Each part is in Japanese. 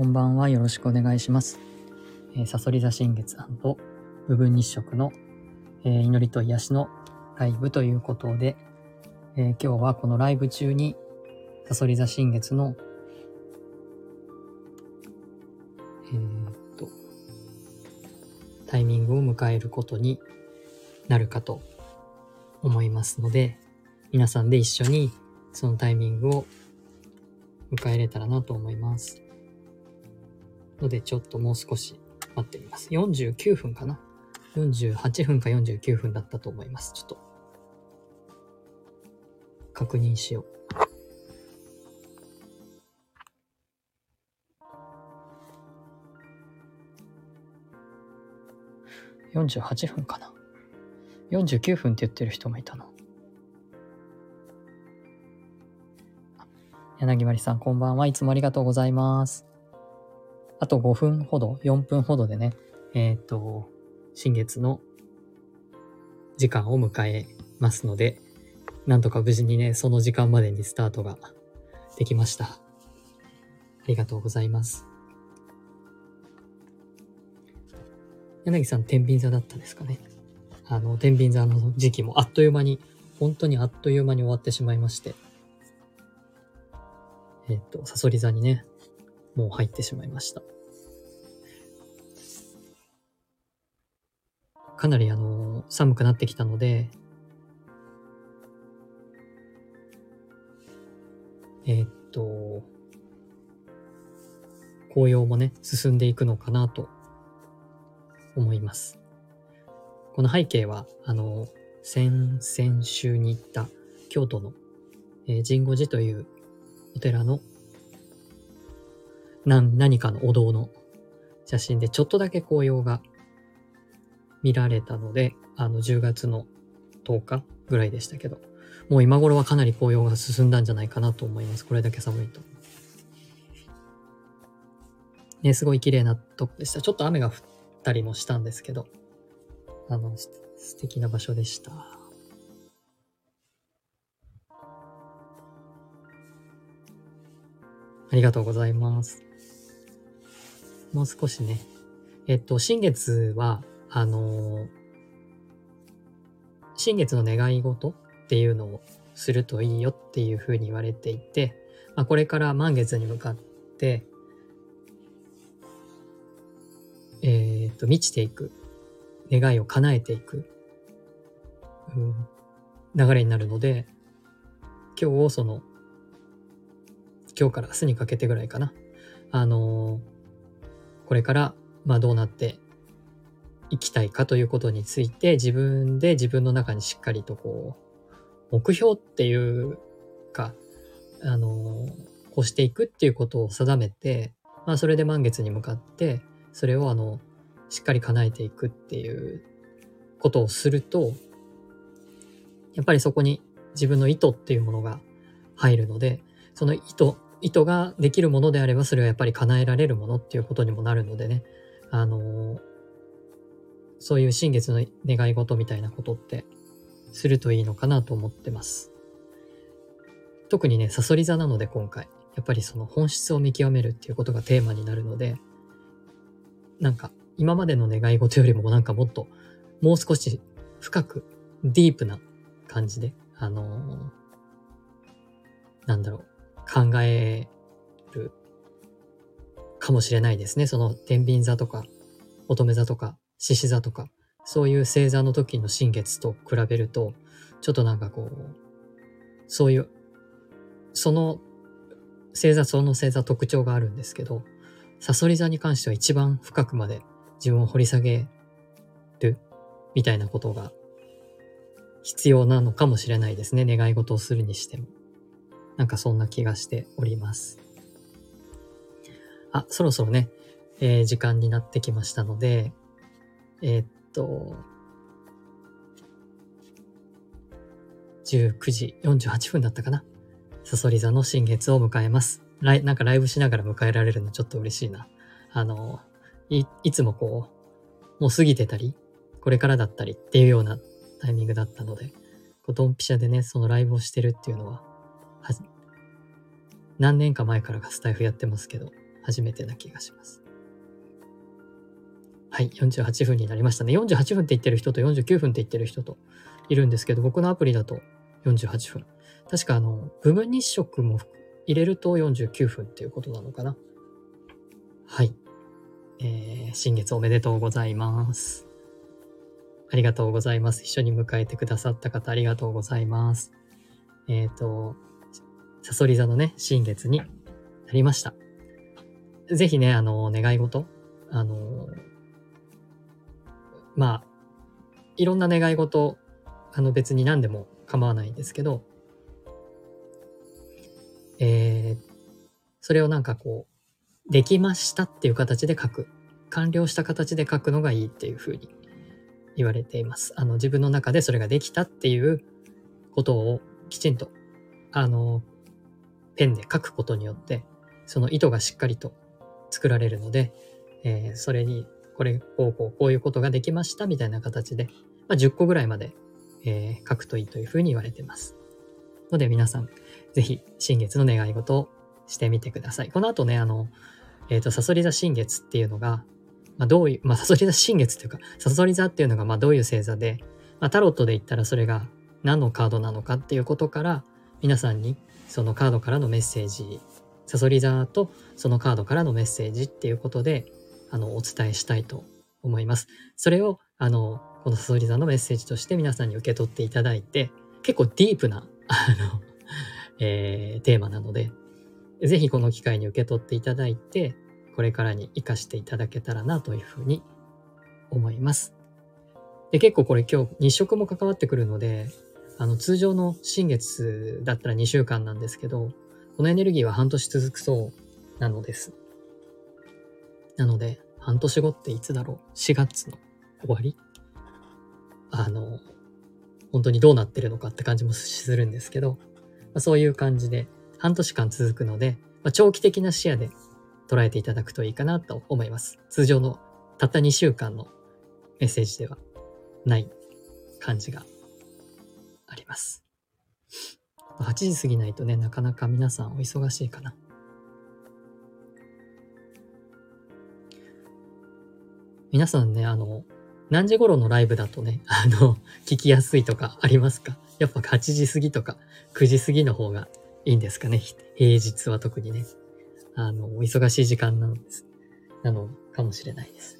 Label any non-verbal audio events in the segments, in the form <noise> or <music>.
こんばんは。よろしくお願いします。えー、サソリ座新月部分日食の、えー、祈りと癒しのライブということで、えー、今日はこのライブ中にサソリ座新月の、えー、っと、タイミングを迎えることになるかと思いますので、皆さんで一緒にそのタイミングを迎えれたらなと思います。ので、ちょっともう少し待ってみます。49分かな ?48 分か49分だったと思います。ちょっと、確認しよう。48分かな ?49 分って言ってる人もいたな。柳丸さん、こんばんは。いつもありがとうございます。あと5分ほど、4分ほどでね、えっ、と、新月の時間を迎えますので、なんとか無事にね、その時間までにスタートができました。ありがとうございます。柳さん、天秤座だったですかね。あの、天秤座の時期もあっという間に、本当にあっという間に終わってしまいまして、えっ、と、サソリ座にね、もう入ってしまいました。かなりあの、寒くなってきたので、えー、っと、紅葉もね、進んでいくのかなと思います。この背景は、あの、先々週に行った京都の、えー、神護寺というお寺の何何かのお堂の写真でちょっとだけ紅葉が見られたので、あの、10月の10日ぐらいでしたけど、もう今頃はかなり紅葉が進んだんじゃないかなと思います。これだけ寒いと。ね、すごい綺麗なとこでした。ちょっと雨が降ったりもしたんですけど、あの、素敵な場所でした。ありがとうございます。もう少しね。えっと、新月は、あのー、新月の願い事っていうのをするといいよっていうふうに言われていて、まあ、これから満月に向かって、えー、っと、満ちていく、願いを叶えていく、うん、流れになるので、今日をその、今日から明日にかけてぐらいかな。あのー、これから、まあどうなっていきたいかということについて自分で自分の中にしっかりとこう、目標っていうか、あの、こうしていくっていうことを定めて、まあそれで満月に向かって、それをあの、しっかり叶えていくっていうことをすると、やっぱりそこに自分の意図っていうものが入るので、その意図意図ができるものであれば、それはやっぱり叶えられるものっていうことにもなるのでね、あのー、そういう新月の願い事みたいなことってするといいのかなと思ってます。特にね、サソリ座なので今回、やっぱりその本質を見極めるっていうことがテーマになるので、なんか今までの願い事よりもなんかもっともう少し深くディープな感じで、あのー、なんだろう、考えるかもしれないですね。その天秤座とか乙女座とか獅子座とかそういう星座の時の新月と比べるとちょっとなんかこうそういうその星座その星座特徴があるんですけどサソリ座に関しては一番深くまで自分を掘り下げるみたいなことが必要なのかもしれないですね。願い事をするにしても。なんかそんな気がしております。あ、そろそろね、えー、時間になってきましたので、えー、っと、19時48分だったかな。サソリ座の新月を迎えます。ライなんかライブしながら迎えられるのちょっと嬉しいな。あの、い、いつもこう、もう過ぎてたり、これからだったりっていうようなタイミングだったので、こうドンピシャでね、そのライブをしてるっていうのは、何年か前からがスタイフやってますけど、初めてな気がします。はい、48分になりましたね。48分って言ってる人と49分って言ってる人といるんですけど、僕のアプリだと48分。確かあの、部分日食も入れると49分っていうことなのかな。はい。えー、新月おめでとうございます。ありがとうございます。一緒に迎えてくださった方ありがとうございます。えっ、ー、と、サソリ座のね、新月になりました。ぜひね、あの、願い事、あの、まあ、いろんな願い事、あの別に何でも構わないんですけど、えー、それをなんかこう、できましたっていう形で書く。完了した形で書くのがいいっていうふうに言われています。あの、自分の中でそれができたっていうことをきちんと、あの、ペンで書くことによって、その意図がしっかりと作られるので、えー、それに、これ、こうこう、こういうことができましたみたいな形で、まあ、10個ぐらいまで、えー、書くといいというふうに言われてます。ので皆さん、ぜひ、新月の願い事をしてみてください。この後ね、あの、えっ、ー、と、サソリ座新月っていうのが、まあ、どういう、まあ、サソリ座新月というか、サソリ座っていうのが、まあ、どういう星座で、まあ、タロットで言ったらそれが何のカードなのかっていうことから、皆さんにそのカードからのメッセージ、サソリ座とそのカードからのメッセージっていうことで、あの、お伝えしたいと思います。それを、あの、このサソリ座のメッセージとして皆さんに受け取っていただいて、結構ディープな、あの、えー、テーマなので、ぜひこの機会に受け取っていただいて、これからに活かしていただけたらなというふうに思います。で、結構これ今日日食も関わってくるので、あの通常の新月だったら2週間なんですけど、このエネルギーは半年続くそうなのです。なので、半年後っていつだろう ?4 月の終わり？あの、本当にどうなってるのかって感じもするんですけど、まあ、そういう感じで半年間続くので、まあ、長期的な視野で捉えていただくといいかなと思います。通常のたった2週間のメッセージではない感じがあります。8時過ぎないとね、なかなか皆さんお忙しいかな。皆さんね、あの、何時頃のライブだとね、<laughs> あの、聞きやすいとかありますか？やっぱ8時過ぎとか9時過ぎの方がいいんですかね？平日は特にね。あの、お忙しい時間なんです。なのかもしれないです。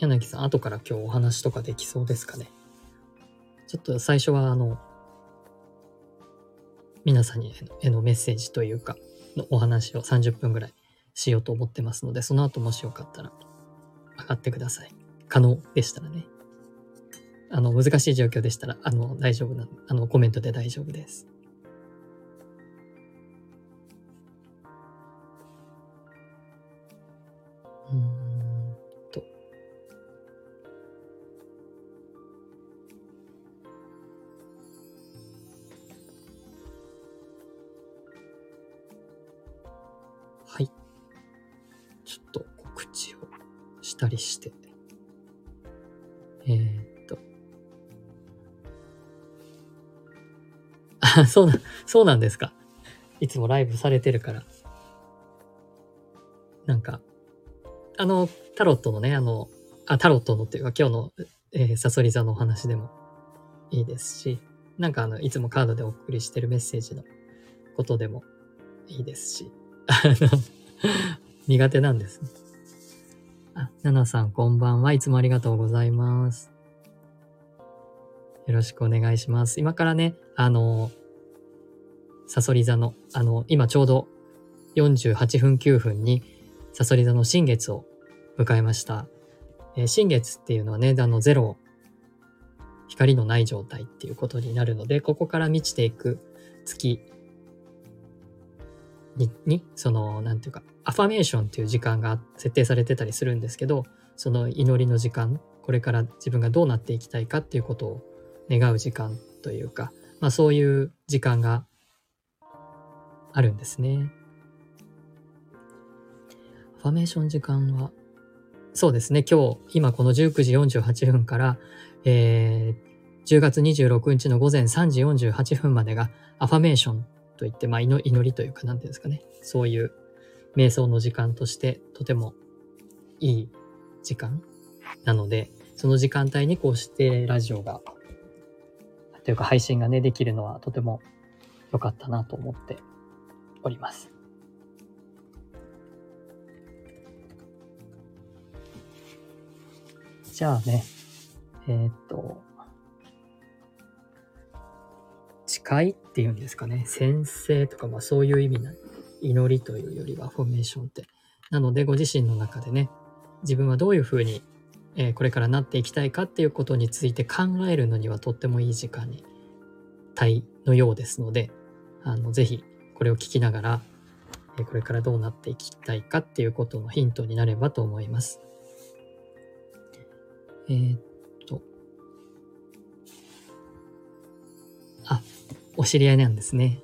柳さん、後から今日お話とかできそうですかね？ちょっと最初はあの、皆さんにへのメッセージというか、のお話を30分ぐらいしようと思ってますので、その後もしよかったら上がってください。可能でしたらね。あの、難しい状況でしたら、あの、大丈夫な、あの、コメントで大丈夫です。たりして。えー、っと。あ、そうな、そうなんですか。いつもライブされてるから。なんか、あの、タロットのね、あの、あ、タロットのっていうか今日の、えー、サソリ座のお話でもいいですし、なんかあの、いつもカードでお送りしてるメッセージのことでもいいですし、苦手なんですね。あ、ナナさんこんばんは。いつもありがとうございます。よろしくお願いします。今からね、あの、サソリ座の、あの、今ちょうど48分9分にサソリ座の新月を迎えました。えー、新月っていうのはね、あのゼロ、光のない状態っていうことになるので、ここから満ちていく月に、にその、なんていうか、アファメーションっていう時間が設定されてたりするんですけど、その祈りの時間、これから自分がどうなっていきたいかっていうことを願う時間というか、まあそういう時間があるんですね。アファメーション時間は、そうですね、今日、今この19時48分から、えー、10月26日の午前3時48分までがアファメーションといって、まあ祈りというか、なんていうんですかね、そういう瞑想の時間としてとてもいい時間なので、その時間帯にこうしてラジオが、というか配信がね、できるのはとても良かったなと思っております。じゃあね、えー、っと、誓いっていうんですかね。先生とか、まあそういう意味な、祈りというよりはフォーメーションって。なので、ご自身の中でね、自分はどういうふうに、えー、これからなっていきたいかっていうことについて考えるのにはとってもいい時間に、体のようですので、あの、ぜひこれを聞きながら、えー、これからどうなっていきたいかっていうことのヒントになればと思います。えー、あ、お知り合いなんですね。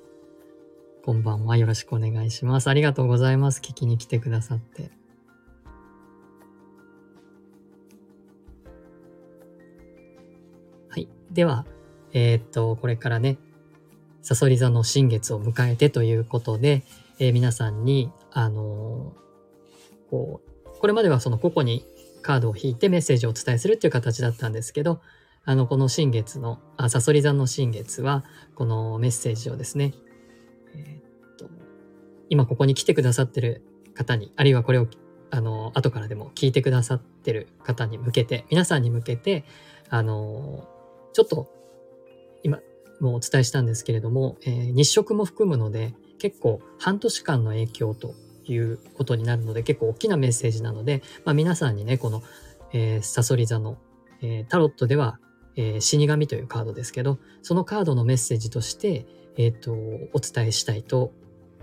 こんばんは。よろしくお願いします。ありがとうございます。聞きに来てくださって。はい。では、えー、っと、これからね、さそり座の新月を迎えてということで、えー、皆さんに、あのー、こう、これまではその個々にカードを引いてメッセージをお伝えするっていう形だったんですけど、あの、この新月の、あ、サソリ座の新月は、このメッセージをですね、えー、っと、今ここに来てくださってる方に、あるいはこれを、あの、後からでも聞いてくださってる方に向けて、皆さんに向けて、あの、ちょっと、今、もうお伝えしたんですけれども、えー、日食も含むので、結構半年間の影響ということになるので、結構大きなメッセージなので、まあ、皆さんにね、この、えー、サソリ座の、えー、タロットでは、えー、死神というカードですけど、そのカードのメッセージとして、えっ、ー、と、お伝えしたいと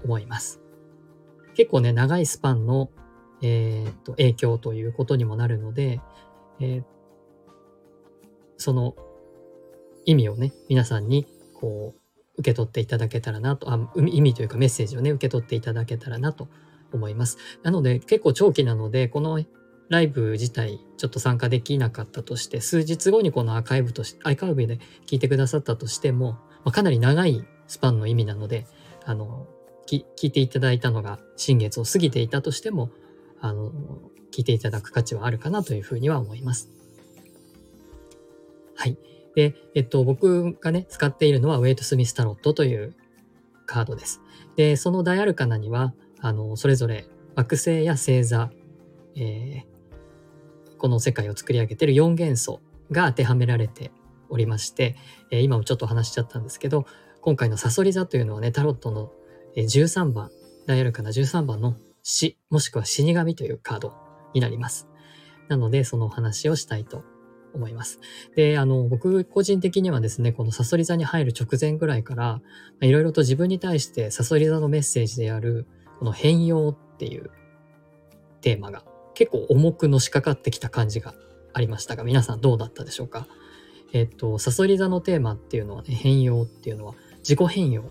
思います。結構ね、長いスパンの、えっ、ー、と、影響ということにもなるので、え、その意味をね、皆さんに、こう、受け取っていただけたらなと、あ意味というかメッセージをね、受け取っていただけたらなと思います。なので結構長期なので、このライブ自体ちょっと参加できなかったとして、数日後にこのアーカイブとして、アーカイブで聞いてくださったとしても、まあ、かなり長いスパンの意味なので、あの、聞いていただいたのが新月を過ぎていたとしても、あの、聞いていただく価値はあるかなというふうには思います。はい。で、えっと、僕がね、使っているのはウェイト・スミス・タロットというカードです。で、そのダイアルカナには、あの、それぞれ惑星や星座、えー、この世界を作り上げている4元素が当てはめられておりまして、えー、今もちょっと話しちゃったんですけど、今回のサソリ座というのはね、タロットの13番、ダイアルカナ13番の死、もしくは死神というカードになります。なので、そのお話をしたいと思います。で、あの、僕個人的にはですね、このサソリ座に入る直前ぐらいから、いろいろと自分に対してサソリ座のメッセージである、この変容っていうテーマが結構重くのしかかってきた感じがありましたが、皆さんどうだったでしょうか？えっと、サソリ座のテーマっていうのはね、変容っていうのは自己変容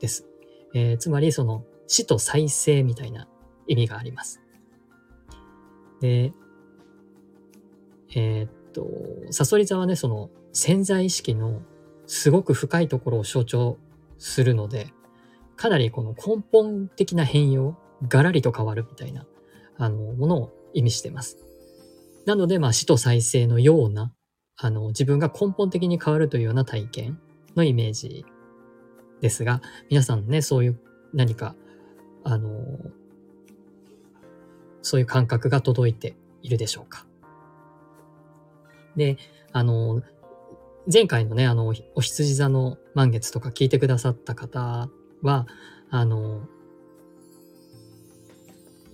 です。えー、つまりその死と再生みたいな意味があります。で、えー、っと、サソリ座はね、その潜在意識のすごく深いところを象徴するので、かなりこの根本的な変容、ガラリと変わるみたいな、あの、ものを意味してます。なので、まあ、死と再生のような、あの、自分が根本的に変わるというような体験のイメージですが、皆さんね、そういう何か、あの、そういう感覚が届いているでしょうか。で、あの、前回のね、あの、お羊座の満月とか聞いてくださった方は、あの、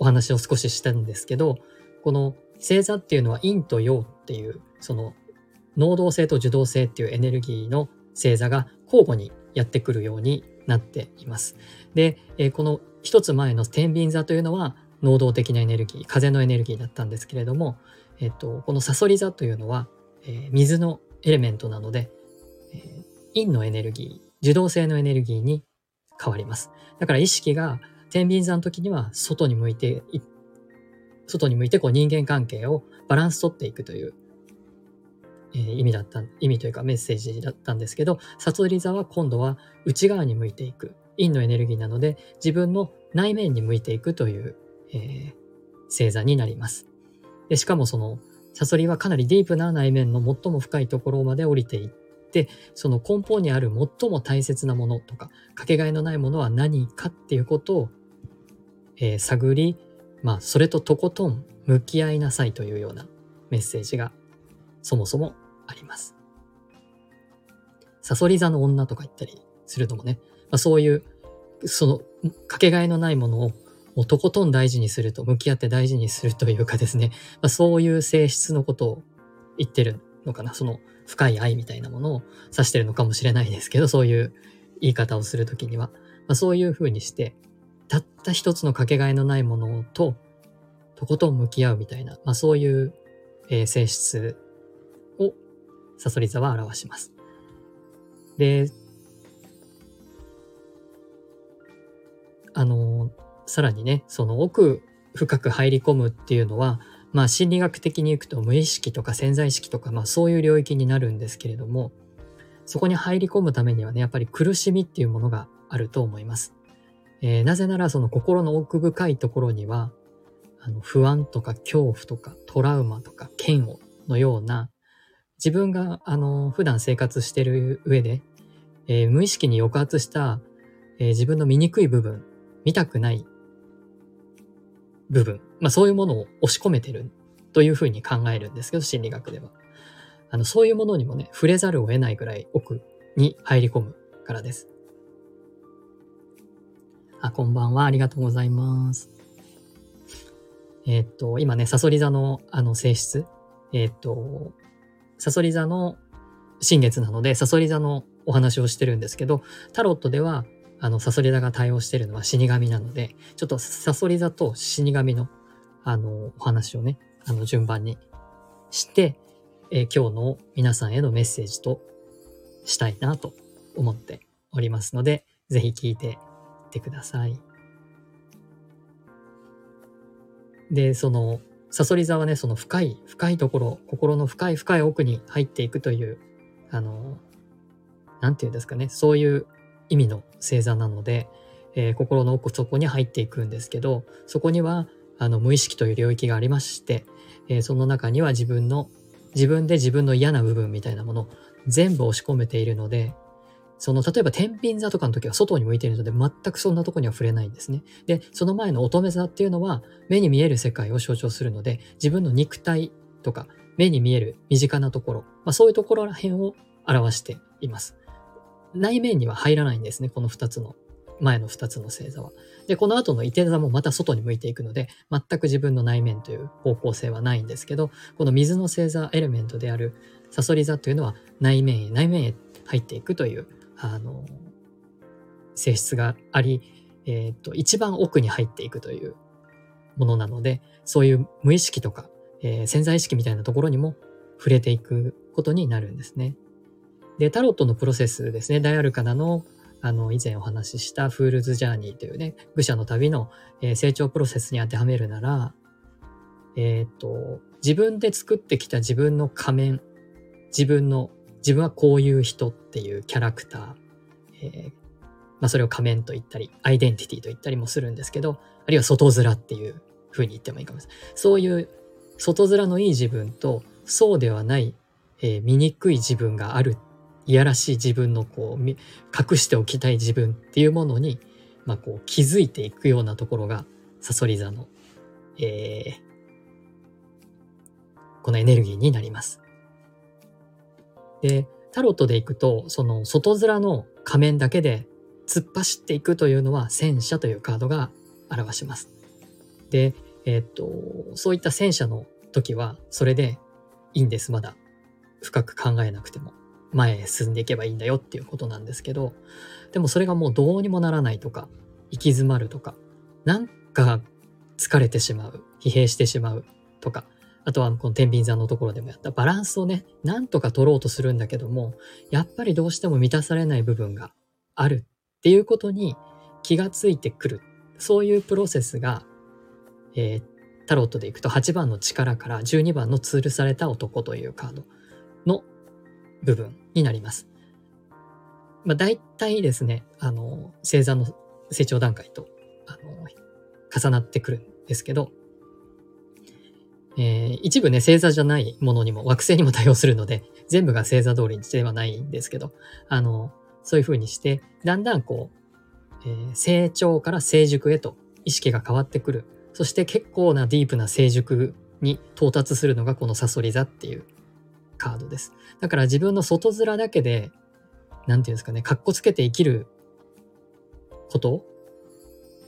お話を少ししたんですけど、この星座っていうのは陰と陽っていう、その、能動性と受動性っていうエネルギーの星座が交互にやってくるようになっています。で、えー、この一つ前の天秤座というのは能動的なエネルギー、風のエネルギーだったんですけれども、えっと、このサソリ座というのは、えー、水のエレメントなので、えー、陰のエネルギー、受動性のエネルギーに変わります。だから意識が天秤座の時には外に向いて外に向いてこう人間関係をバランス取っていくという、えー、意味だった、意味というかメッセージだったんですけど、悟り座は今度は内側に向いていく。陰のエネルギーなので、自分の内面に向いていくという、えー、星座になります。で、しかもその、サソリはかなりディープな内面の最も深いところまで降りていって、その根本にある最も大切なものとか、かけがえのないものは何かっていうことを、えー、探り、まあ、それととことん向き合いなさいというようなメッセージがそもそもあります。サソリ座の女とか言ったりするのもね、まあ、そういう、その、かけがえのないものをもうとことん大事にすると、向き合って大事にするというかですね、まあ、そういう性質のことを言ってるのかな。その深い愛みたいなものを指してるのかもしれないですけど、そういう言い方をするときには、まあ、そういうふうにして、たった一つのかけがえのないものと、とことん向き合うみたいな、まあ、そういう、えー、性質をサソリ座は表します。で、あの、さらにね、その奥深く入り込むっていうのは、まあ心理学的に言うと無意識とか潜在意識とか、まあそういう領域になるんですけれども、そこに入り込むためにはね、やっぱり苦しみっていうものがあると思います。えー、なぜならその心の奥深いところには、あの不安とか恐怖とかトラウマとか嫌悪のような自分があの普段生活してる上で、えー、無意識に抑圧した、えー、自分の醜い部分見たくない部分、まあそういうものを押し込めてるというふうに考えるんですけど、心理学では。あの、そういうものにもね、触れざるを得ないぐらい奥に入り込むからです。あ、こんばんは。ありがとうございます。え、っと、今ね、サソリ座のあの性質、え、っと、サソリ座の新月なので、サソリ座のお話をしてるんですけど、タロットではあの、サソリ座が対応してるのは死神なので、ちょっとサソリ座と死神の、あの、お話をね、あの、順番にして、えー、今日の皆さんへのメッセージとしたいなと思っておりますので、ぜひ聞いてってください。で、その、サソリ座はね、その深い、深いところ、心の深い深い奥に入っていくという、あの、なんていうんですかね、そういう意味の星座なので、えー、心の奥底に入っていくんですけど、そこにはあの無意識という領域がありまして、えー、その中には自分の、自分で自分の嫌な部分みたいなもの全部押し込めているので、その、例えば天秤座とかの時は外に向いているので、全くそんなとこには触れないんですね。で、その前の乙女座っていうのは、目に見える世界を象徴するので、自分の肉体とか、目に見える身近なところ、まあ、そういうところら辺を表しています。内面には入らないんですね、この二つの、前の二つの星座は。で、この後の伊手座もまた外に向いていくので、全く自分の内面という方向性はないんですけど、この水の星座エレメントであるサソリ座というのは内面へ、内面へ入っていくという、あの、性質があり、えっ、と、一番奥に入っていくというものなので、そういう無意識とか、えー、潜在意識みたいなところにも触れていくことになるんですね。で、タロットのプロセスですね、大アルカナの、あの、以前お話しした Fool's Journey というね、愚者の旅の、えー、成長プロセスに当てはめるなら、えっ、と、自分で作ってきた自分の仮面、自分の、自分はこういう人っていうキャラクター、えー、まあそれを仮面と言ったり、アイデンティティと言ったりもするんですけど、あるいは外面っていう風に言ってもいいかもしれない。そういう外面のいい自分と、そうではない、えー、醜い自分があるいやらしい自分のこう、隠しておきたい自分っていうものに、まあこう気づいていくようなところが、サソリ座の、えー、このエネルギーになります。で、タロットでいくと、その外面の仮面だけで突っ走っていくというのは戦車というカードが表します。で、えー、っと、そういった戦車の時はそれでいいんです、まだ。深く考えなくても。前へ進んでいけばいいんだよっていうことなんですけど、でもそれがもうどうにもならないとか、行き詰まるとか、なんか疲れてしまう、疲弊してしまうとか、あとはこの天秤座のところでもやったバランスをね、なんとか取ろうとするんだけども、やっぱりどうしても満たされない部分があるっていうことに気がついてくる。そういうプロセスが、えー、タロットでいくと8番の力から12番のツールされた男というカードの部分になります。まあ、大体ですね、あの、星座の成長段階と、あの、重なってくるんですけど、えー、一部ね、星座じゃないものにも、惑星にも対応するので、<laughs> 全部が星座通りにしてはないんですけど、あの、そういう風にして、だんだんこう、えー、成長から成熟へと意識が変わってくる。そして結構なディープな成熟に到達するのがこのサソリ座っていうカードです。だから自分の外面だけで、なんていうんですかね、格好つけて生きること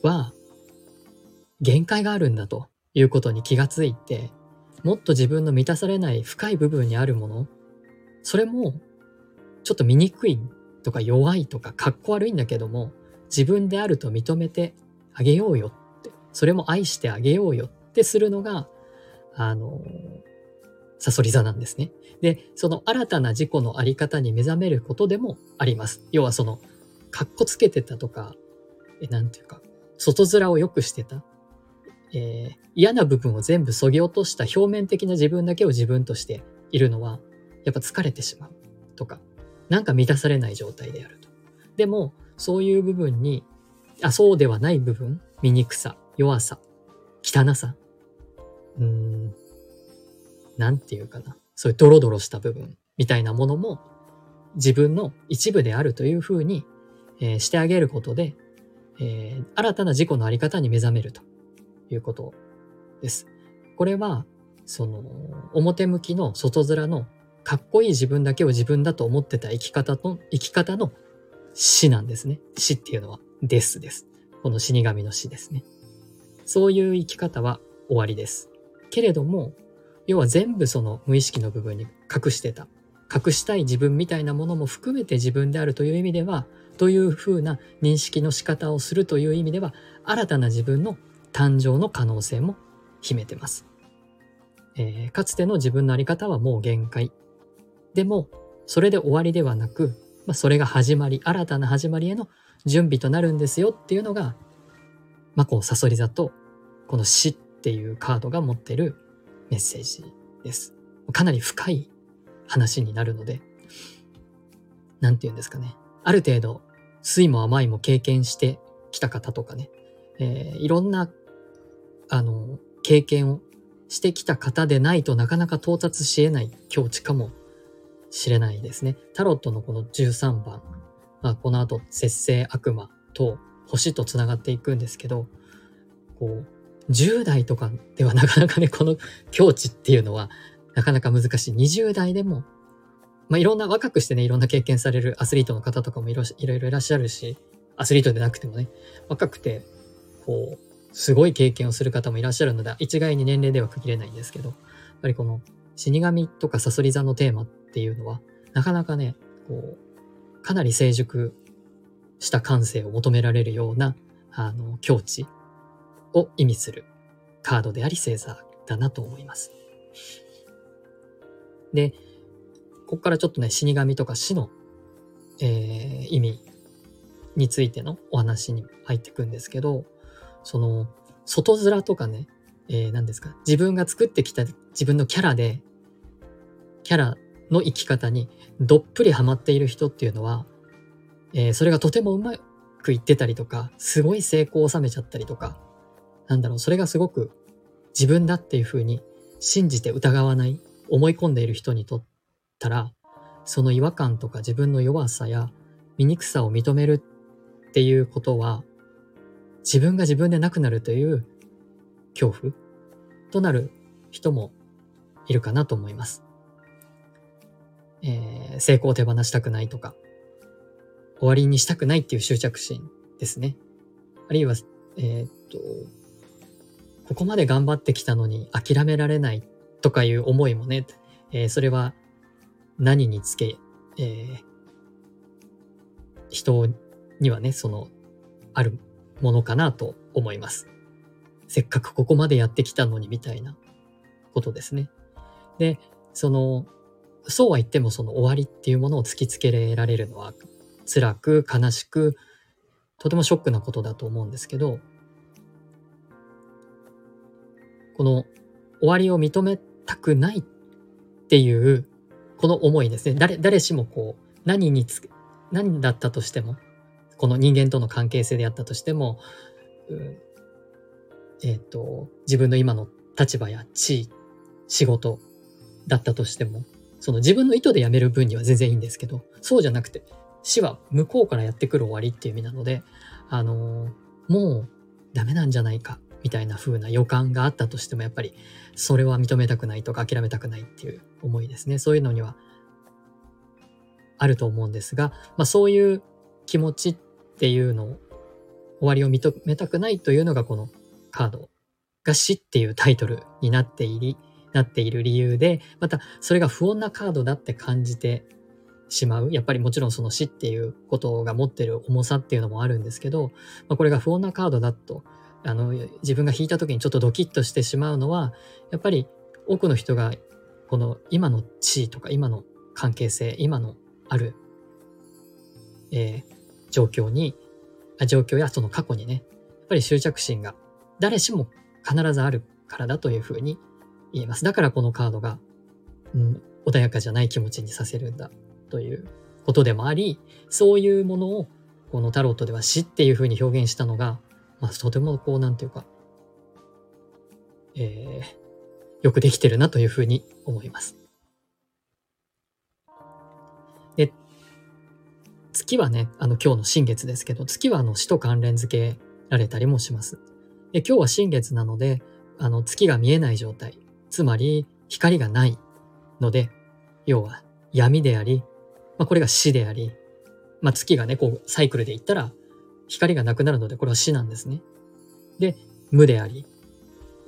は、限界があるんだということに気がついて、もっと自分の満たされない深い部分にあるもの、それも、ちょっと醜いとか弱いとかかっこ悪いんだけども、自分であると認めてあげようよって、それも愛してあげようよってするのが、あの、サソリ座なんですね。で、その新たな自己のあり方に目覚めることでもあります。要はその、かっこつけてたとか、え、なんていうか、外面を良くしてた。えー、嫌な部分を全部削ぎ落とした表面的な自分だけを自分としているのは、やっぱ疲れてしまうとか、なんか満たされない状態であると。でも、そういう部分に、あ、そうではない部分、醜さ、弱さ、汚さ、うん、なんていうかな。そういうドロドロした部分みたいなものも自分の一部であるというふうに、えー、してあげることで、えー、新たな自己のあり方に目覚めるということです。これは、その、表向きの外面のかっこいい自分だけを自分だと思ってた生き方と、生き方の死なんですね。死っていうのは、ですです。この死神の死ですね。そういう生き方は終わりです。けれども、要は全部その無意識の部分に隠してた。隠したい自分みたいなものも含めて自分であるという意味では、というふうな認識の仕方をするという意味では、新たな自分の誕生の可能性も秘めてます。えー、かつての自分のあり方はもう限界。でも、それで終わりではなく、まあ、それが始まり、新たな始まりへの準備となるんですよっていうのが、まあ、こう、サソリ座と、この死っていうカードが持ってるメッセージです。かなり深い話になるので、なんて言うんですかね。ある程度、酸いも甘いも経験してきた方とかね、えー、いろんな、あの、経験をしてきた方でないとなかなか到達し得ない境地かもしれないですね。タロットのこの13番、まあ、この後、節制悪魔と星と繋がっていくんですけど、こう、10代とかではなかなかね、この境地っていうのはなかなか難しい。20代でも、まあ、いろんな若くしてね、いろんな経験されるアスリートの方とかもいろいろいらっしゃるし、アスリートでなくてもね、若くて、こう、すごい経験をする方もいらっしゃるので、一概に年齢では区切れないんですけど、やっぱりこの死神とかサソリ座のテーマっていうのは、なかなかね、こう、かなり成熟した感性を求められるような、あの、境地を意味するカードであり星座だなと思います。で、ここからちょっとね、死神とか死の、えー、意味についてのお話に入っていくんですけど、その、外面とかね、えー、何ですか、自分が作ってきた自分のキャラで、キャラの生き方にどっぷりハマっている人っていうのは、えー、それがとてもうまくいってたりとか、すごい成功を収めちゃったりとか、なんだろう、それがすごく自分だっていうふうに信じて疑わない、思い込んでいる人にとったら、その違和感とか自分の弱さや醜さを認めるっていうことは、自分が自分でなくなるという恐怖となる人もいるかなと思います。えー、成功を手放したくないとか、終わりにしたくないっていう執着心ですね。あるいは、えー、っと、ここまで頑張ってきたのに諦められないとかいう思いもね、えー、それは何につけ、えー、人にはね、その、あるものかなと思います。せっかくここまでやってきたのにみたいなことですね。で、その、そうは言ってもその終わりっていうものを突きつけられるのは辛く悲しくとてもショックなことだと思うんですけど、この終わりを認めたくないっていうこの思いですね。誰、誰しもこう、何につ、何だったとしても、この人間との関係性であったとしても、うん、えっ、ー、と、自分の今の立場や地位、仕事だったとしても、その自分の意図で辞める分には全然いいんですけど、そうじゃなくて、死は向こうからやってくる終わりっていう意味なので、あのー、もうダメなんじゃないか、みたいな風な予感があったとしても、やっぱりそれは認めたくないとか諦めたくないっていう思いですね。そういうのにはあると思うんですが、まあそういう気持ちっていうのを終わりを認めたくないというのがこのカードが死っていうタイトルになっていり、なっている理由で、またそれが不穏なカードだって感じてしまう。やっぱりもちろんその死っていうことが持ってる重さっていうのもあるんですけど、まあ、これが不穏なカードだと、あの、自分が引いた時にちょっとドキッとしてしまうのは、やっぱり多くの人がこの今の地位とか今の関係性、今のある、えー、状況に、状況やその過去にね、やっぱり執着心が誰しも必ずあるからだというふうに言えます。だからこのカードが、うん、穏やかじゃない気持ちにさせるんだということでもあり、そういうものをこのタロットでは死っていうふうに表現したのが、まあ、とてもこう、なんていうか、えー、よくできてるなというふうに思います。月はね、あの今日の新月ですけど、月はあの死と関連付けられたりもします。で今日は新月なので、あの月が見えない状態。つまり光がないので、要は闇であり、まあ、これが死であり、まあ、月がね、こうサイクルで言ったら光がなくなるので、これは死なんですね。で、無であり、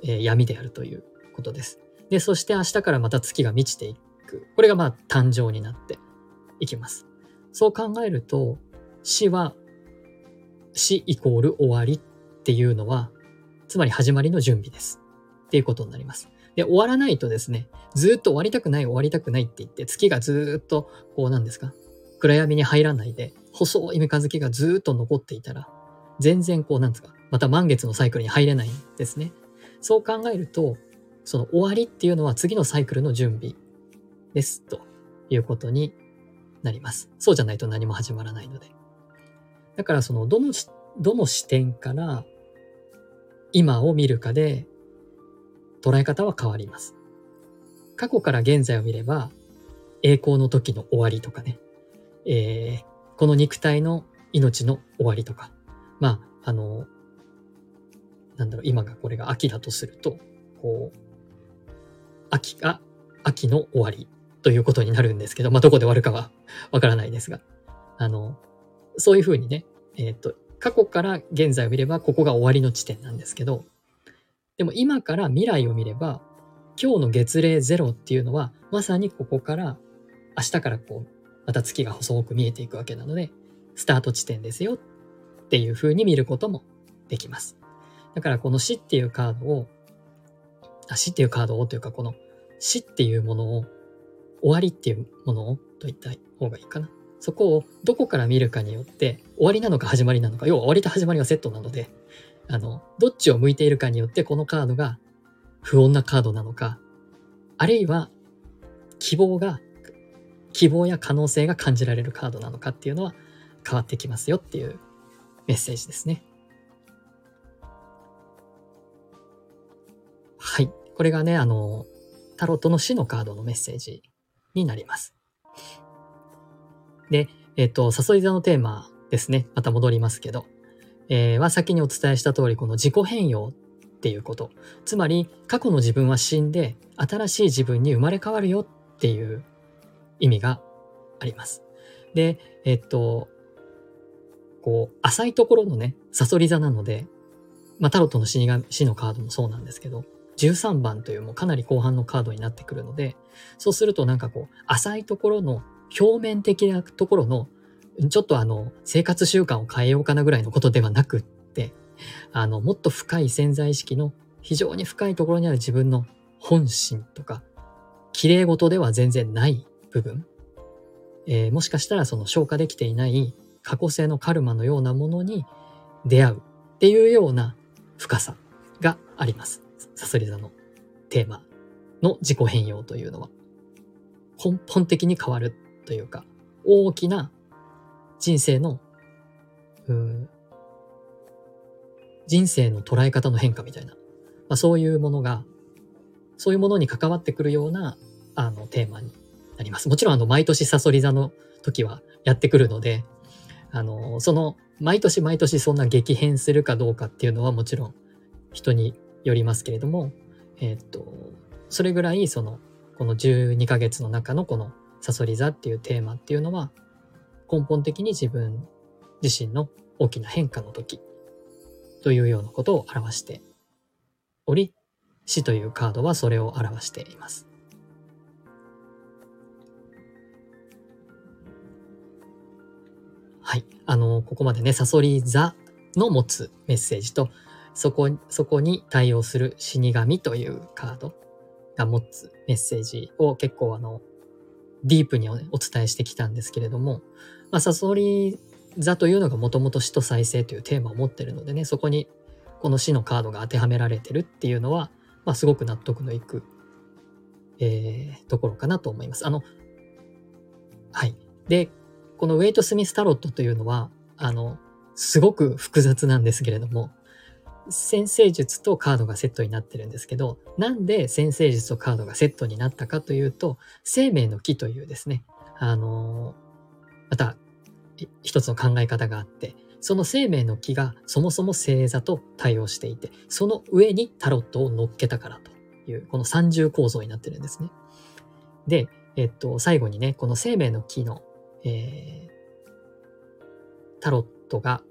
えー、闇であるということです。で、そして明日からまた月が満ちていく。これがまあ誕生になっていきます。そう考えると、死は死イコール終わりっていうのは、つまり始まりの準備です。っていうことになります。で、終わらないとですね、ずっと終わりたくない、終わりたくないって言って、月がずっと、こうなんですか、暗闇に入らないで、細い三日月がずっと残っていたら、全然こうなんですか、また満月のサイクルに入れないんですね。そう考えると、その終わりっていうのは次のサイクルの準備です、ということになります。そうじゃないと何も始まらないので。だからその、どの、どの視点から今を見るかで捉え方は変わります。過去から現在を見れば、栄光の時の終わりとかね、えー、この肉体の命の終わりとか、まあ、あの、なんだろう、今がこれが秋だとすると、こう、秋が、秋の終わりということになるんですけど、まあ、どこで終わるかは <laughs> わからないですが、あの、そういうふうにね、えっ、ー、と、過去から現在を見れば、ここが終わりの地点なんですけど、でも今から未来を見れば、今日の月齢ゼロっていうのは、まさにここから明日からこう、また月が細く見えていくわけなので、スタート地点ですよっていう風に見ることもできます。だからこの死っていうカードを、あ死っていうカードをというかこの死っていうものを、終わりっていうものをと言った方がいいかな。そこをどこから見るかによって、終わりなのか始まりなのか、要は終わりと始まりはセットなので、あの、どっちを向いているかによってこのカードが不穏なカードなのか、あるいは希望が、希望や可能性が感じられるカードなのかっていうのは変わってきますよっていうメッセージですね。はい。これがね、あの、タロットの死のカードのメッセージになります。で、えっ、と、誘い座のテーマですね。また戻りますけど、えー、は先にお伝えした通り、この自己変容っていうこと。つまり、過去の自分は死んで、新しい自分に生まれ変わるよっていう意味があります。で、えっと、こう、浅いところのね、サソリ座なので、まあ、タロットの死が死のカードもそうなんですけど、13番というもうかなり後半のカードになってくるので、そうするとなんかこう、浅いところの表面的なところのちょっとあの、生活習慣を変えようかなぐらいのことではなくって、あの、もっと深い潜在意識の非常に深いところにある自分の本心とか、綺麗事では全然ない部分、えー、もしかしたらその消化できていない過去性のカルマのようなものに出会うっていうような深さがあります。サソリ座のテーマの自己変容というのは根本的に変わるというか、大きな人生の、人生の捉え方の変化みたいな、まあ、そういうものが、そういうものに関わってくるような、あの、テーマになります。もちろん、あの、毎年サソリ座の時はやってくるので、あの、その、毎年毎年そんな激変するかどうかっていうのはもちろん人によりますけれども、えっと、それぐらい、その、この12ヶ月の中のこのサソリ座っていうテーマっていうのは、根本的に自分自身の大きな変化の時というようなことを表しており、死というカードはそれを表しています。はい。あの、ここまでね、サソリ座の持つメッセージと、そこ、そこに対応する死神というカードが持つメッセージを結構あの、ディープにお,、伝えしてきたんですけれども、まあ、サソリ座というのがもともと死と再生というテーマを持ってるのでね、そこにこの死のカードが当てはめられてるっていうのは、まあ、すごく納得のいく、えー、ところかなと思います。あの、はい。で、このウェイト・スミス・タロットというのは、あの、すごく複雑なんですけれども、先生術とカードがセットになってるんですけど、なんで先生術とカードがセットになったかというと、生命の木というですね、あのまた一つの考え方があって、その生命の木がそもそも星座と対応していて、その上にタロットを乗っけたからという、この三重構造になってるんですね。で、えっと、最後にね、この生命の木の、えー、タロットが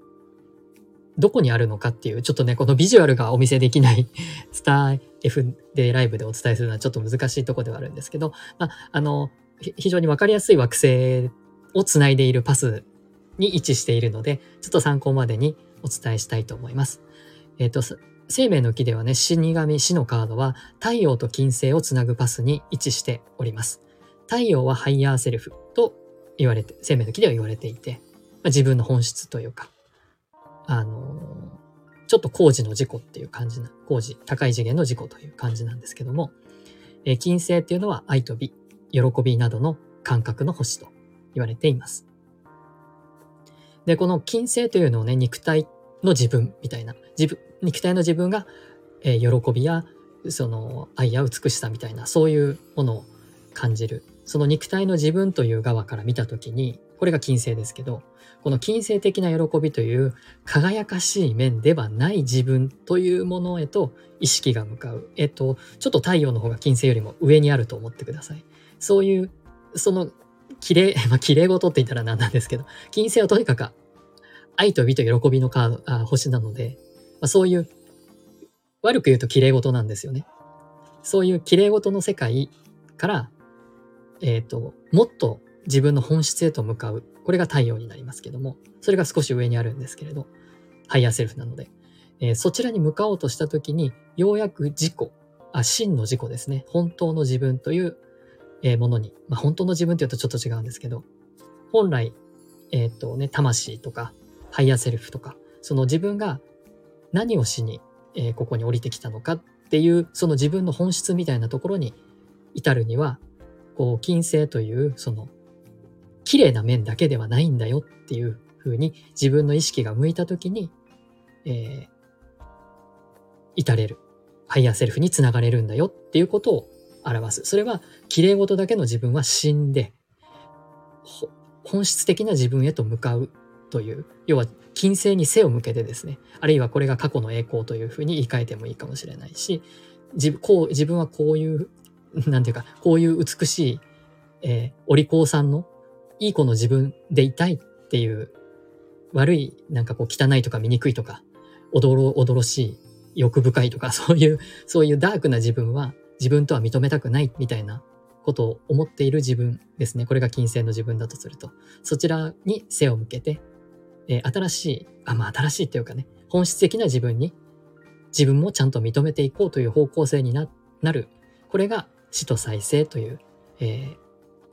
どこにあるのかっていう、ちょっとね、このビジュアルがお見せできない <laughs> スタエフ でライブでお伝えするのはちょっと難しいとこではあるんですけど、まあ、あの、非常にわかりやすい惑星をつないでいるパスに位置しているので、ちょっと参考までにお伝えしたいと思います。えっ、ー、と、生命の木ではね、死神死のカードは太陽と金星をつなぐパスに位置しております。太陽はハイヤーセルフと言われて、生命の木では言われていて、まあ、自分の本質というか、あのちょっと工事の事故っていう感じな、工事、高い次元の事故という感じなんですけども、え、金星っていうのは愛と美、喜びなどの感覚の星と言われています。で、この金星というのをね、肉体の自分みたいな、自分、肉体の自分が、えー、喜びや、その愛や美しさみたいな、そういうものを感じる。その肉体の自分という側から見たときに、これが金星ですけど、この金星的な喜びという輝かしい面ではない自分というものへと意識が向かう。えっと、ちょっと太陽の方が金星よりも上にあると思ってください。そういう、その、綺麗、まあ、綺麗事って言ったら何なんですけど、金星はとにかく愛と美と喜びのカード、あ星なので、まあ、そういう、悪く言うと綺麗事なんですよね。そういう綺麗事の世界から、えっ、ー、と、もっと自分の本質へと向かう。これが太陽になりますけども、それが少し上にあるんですけれど、ハイヤーセルフなので、えー、そちらに向かおうとしたときに、ようやく自己、あ、真の自己ですね。本当の自分という、えー、ものに、まあ、本当の自分というとちょっと違うんですけど、本来、えっ、とね、魂とか、ハイヤーセルフとか、その自分が何をしに、えー、ここに降りてきたのかっていう、その自分の本質みたいなところに至るには、こう、金星という、その綺麗な面だけではないんだよっていう風に自分の意識が向いた時に、えー、至れる。ハイヤーセルフにつながれるんだよっていうことを表す。それは、綺麗事だけの自分は死んで、本質的な自分へと向かうという、要は、金星に背を向けてですね、あるいはこれが過去の栄光というふうに言い換えてもいいかもしれないし、自こう自分はこういう、なんていうか、こういう美しい、えー、お利口さんのいい子の自分でいたいっていう、悪い、なんかこう汚いとか醜いとか、おどろ、おどろしい、欲深いとか、<laughs> そういう、そういうダークな自分は自分とは認めたくないみたいなことを思っている自分ですね。これが金星の自分だとすると。そちらに背を向けて、えー、新しい、あ、まあ新しいっていうかね、本質的な自分に自分もちゃんと認めていこうという方向性になる。これが死と再生という、えー、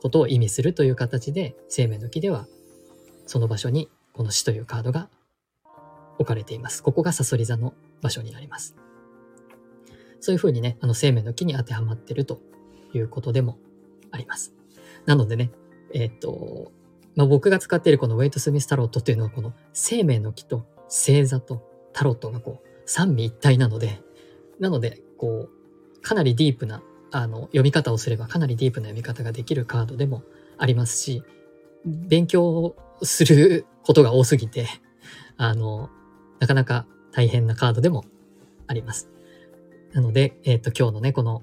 ことを意味するという形で生命の木ではその場所にこの死というカードが置かれています。ここがサソリ座の場所になります。そういうふうにね、あの生命の木に当てはまってるということでもあります。なのでね、えっ、と、まあ、僕が使っているこのウェイト・スミス・タロットっていうのはこの生命の木と星座とタロットがこう三位一体なので、なので、こう、かなりディープな、あの、読み方をすればかなりディープな読み方ができるカードでもありますし、勉強することが多すぎて、あの、なかなか大変なカードでもあります。なので、えっ、ー、と、今日のね、この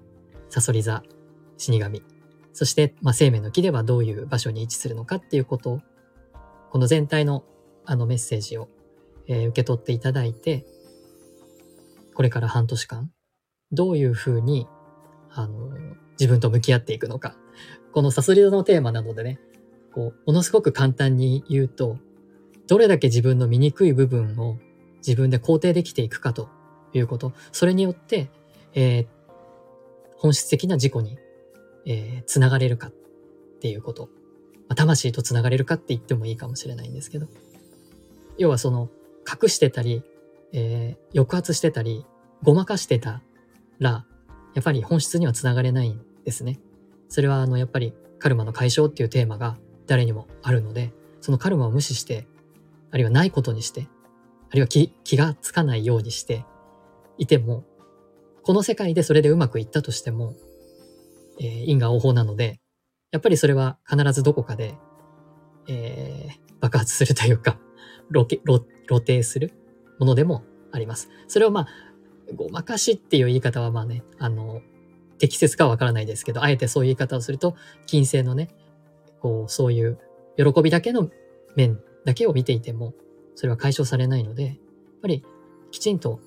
サソリ座死神、そして、まあ、生命の木ではどういう場所に位置するのかっていうことを、この全体のあのメッセージを、えー、受け取っていただいて、これから半年間、どういうふうに、あの、自分と向き合っていくのか。このサソリ座のテーマなのでね、こう、ものすごく簡単に言うと、どれだけ自分の醜い部分を自分で肯定できていくかということ。それによって、えー、本質的な自己に、えー、つながれるかっていうこと。まあ、魂とつながれるかって言ってもいいかもしれないんですけど。要はその、隠してたり、えー、抑圧してたり、ごまかしてたら、やっぱり本質にはつながれないんですね。それはあの、やっぱりカルマの解消っていうテーマが誰にもあるので、そのカルマを無視して、あるいはないことにして、あるいは気がつかないようにしていても、この世界でそれでうまくいったとしても、えー、因果応報なので、やっぱりそれは必ずどこかで、えー、爆発するというか、露呈するものでもあります。それをまあ、ごまかしっていう言い方はまあね、あの、適切かわからないですけど、あえてそういう言い方をすると、金星のね、こう、そういう喜びだけの面だけを見ていても、それは解消されないので、やっぱりきちんと、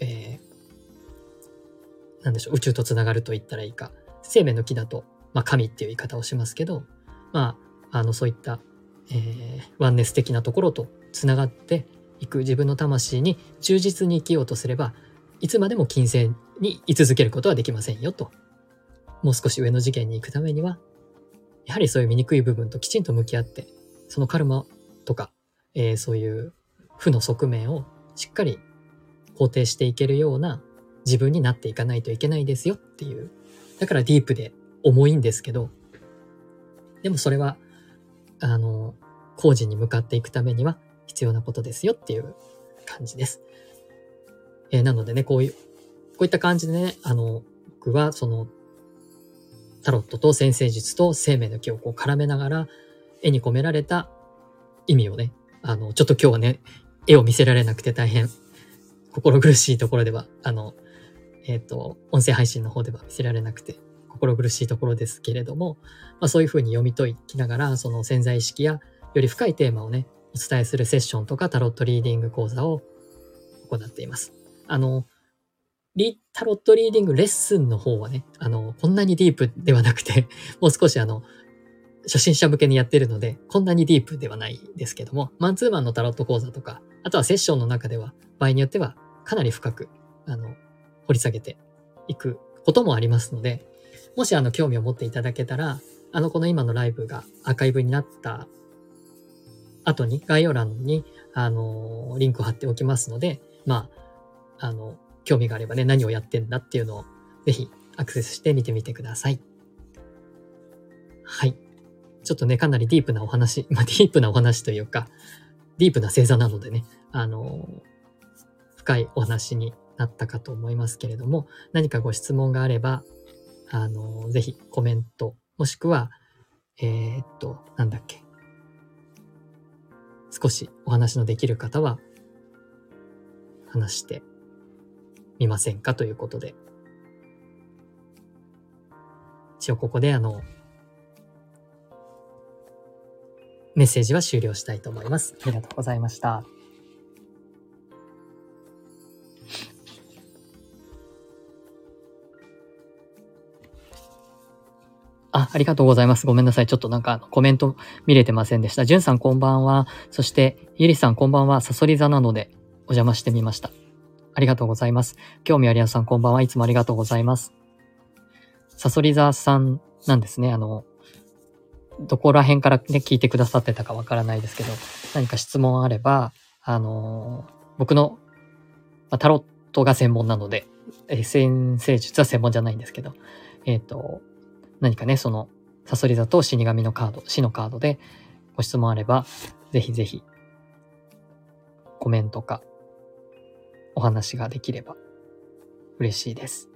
えー、なんでしょう、宇宙とつながると言ったらいいか、生命の木だと、まあ神っていう言い方をしますけど、まあ、あの、そういった、えー、ワンネス的なところとつながって、いく自分の魂に忠実に生きようとすれば、いつまでも金星に居続けることはできませんよと。もう少し上の次元に行くためには、やはりそういう醜い部分ときちんと向き合って、そのカルマとか、えー、そういう負の側面をしっかり肯定していけるような自分になっていかないといけないですよっていう。だからディープで重いんですけど、でもそれは、あの、工事に向かっていくためには必要なことですよっていう感じです。えー、なのでね、こういう、こういった感じでね、あの、僕はその、タロットと先生術と生命の木をこう絡めながら、絵に込められた意味をね、あの、ちょっと今日はね、絵を見せられなくて大変心苦しいところでは、あの、えっ、ー、と、音声配信の方では見せられなくて心苦しいところですけれども、まあそういうふうに読み解きながら、その潜在意識やより深いテーマをね、お伝えするセッションとかタロットリーディング講座を行っています。あの、リタロットリーディングレッスンの方はね、あの、こんなにディープではなくて、<laughs> もう少しあの、初心者向けにやってるので、こんなにディープではないですけども、マンツーマンのタロット講座とか、あとはセッションの中では、場合によってはかなり深く、あの、掘り下げていくこともありますので、もしあの、興味を持っていただけたら、あの、この今のライブがアーカイブになった後に概要欄に、あの、リンクを貼っておきますので、まあ、あの、興味があればね、何をやってんだっていうのを、ぜひアクセスして見てみてください。はい。ちょっとね、かなりディープなお話、まあ、<laughs> ディープなお話というか、ディープな星座なのでね、あの、深いお話になったかと思いますけれども、何かご質問があれば、あの、ぜひコメント、もしくは、えー、っと、なんだっけ、少しお話のできる方は話してみませんか？ということで。一応ここであの、メッセージは終了したいと思います。ありがとうございました。あ、ありがとうございます。ごめんなさい。ちょっとなんかコメント見れてませんでした。じゅんさんこんばんは。そして、ゆりさんこんばんは。さそり座なのでお邪魔してみました。ありがとうございます。興味ありやさんこんばんは。いつもありがとうございます。さそり座さんなんですね。あの、どこら辺からね、聞いてくださってたかわからないですけど、何か質問あれば、あの僕の、まタロットが専門なので、え先生術は専門じゃないんですけど、えっ、と、何かね、その、サソリ座と死神のカード、死のカードでご質問あれば、ぜひぜひ、コメントか、お話ができれば嬉しいです。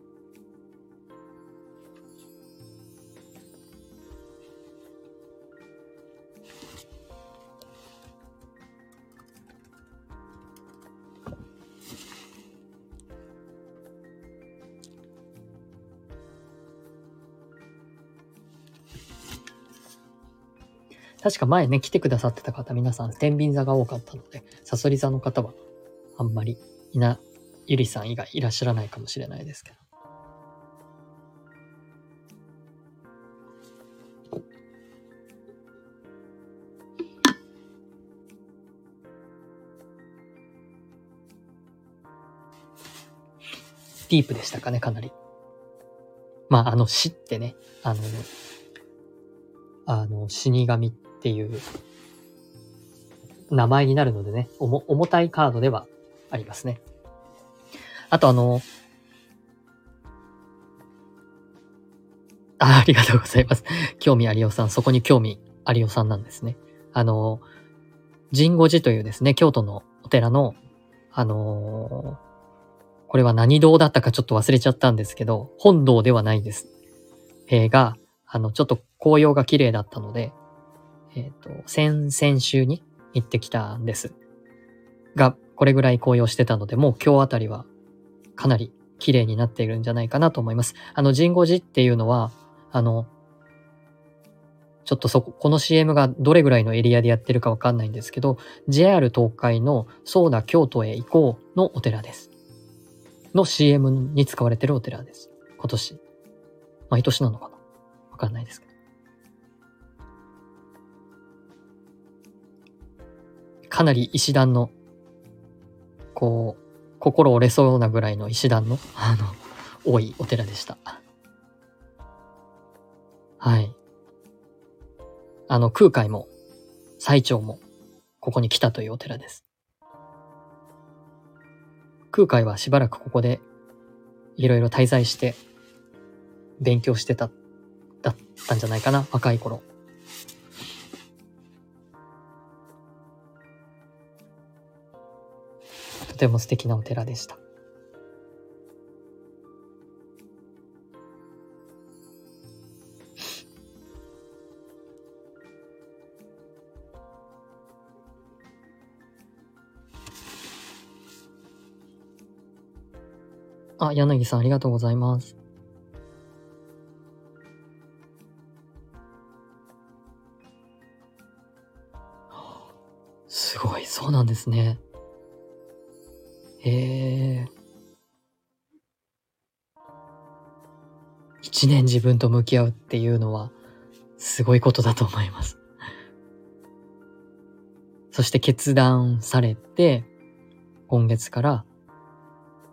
確か前ね、来てくださってた方、皆さん、天秤座が多かったので、サソリ座の方は、あんまり、いな、ゆりさん以外いらっしゃらないかもしれないですけど。ディープでしたかね、かなり。まあ、あの、死ってね、あの、あの、死神っていう名前になるのでね、重たいカードではありますね。あとあの、あありがとうございます。興味ありおさん、そこに興味ありおさんなんですね。あの、神護寺というですね、京都のお寺の、あのこれは何堂だったかちょっと忘れちゃったんですけど、本堂ではないです。えー、が、あの、ちょっと紅葉が綺麗だったので、えっ、ー、と、先々週に行ってきたんです。が、これぐらい紅葉してたので、もう今日あたりはかなり綺麗になっているんじゃないかなと思います。あの、神護寺っていうのは、あの、ちょっとそこ、この CM がどれぐらいのエリアでやってるかわかんないんですけど、JR 東海のそうだ京都へ行こうのお寺です。の CM に使われてるお寺です。今年。毎年なのかなわかんないですけど。かなり石段の、こう、心折れそうなぐらいの石段の、あの、多いお寺でした。はい。あの、空海も、最長も、ここに来たというお寺です。空海はしばらくここで、いろいろ滞在して、勉強してた、だったんじゃないかな、若い頃。ても素敵なお寺でした。あ、柳さんありがとうございます。すごい、そうなんですね。へえ。一年自分と向き合うっていうのは、すごいことだと思います。そして決断されて、今月から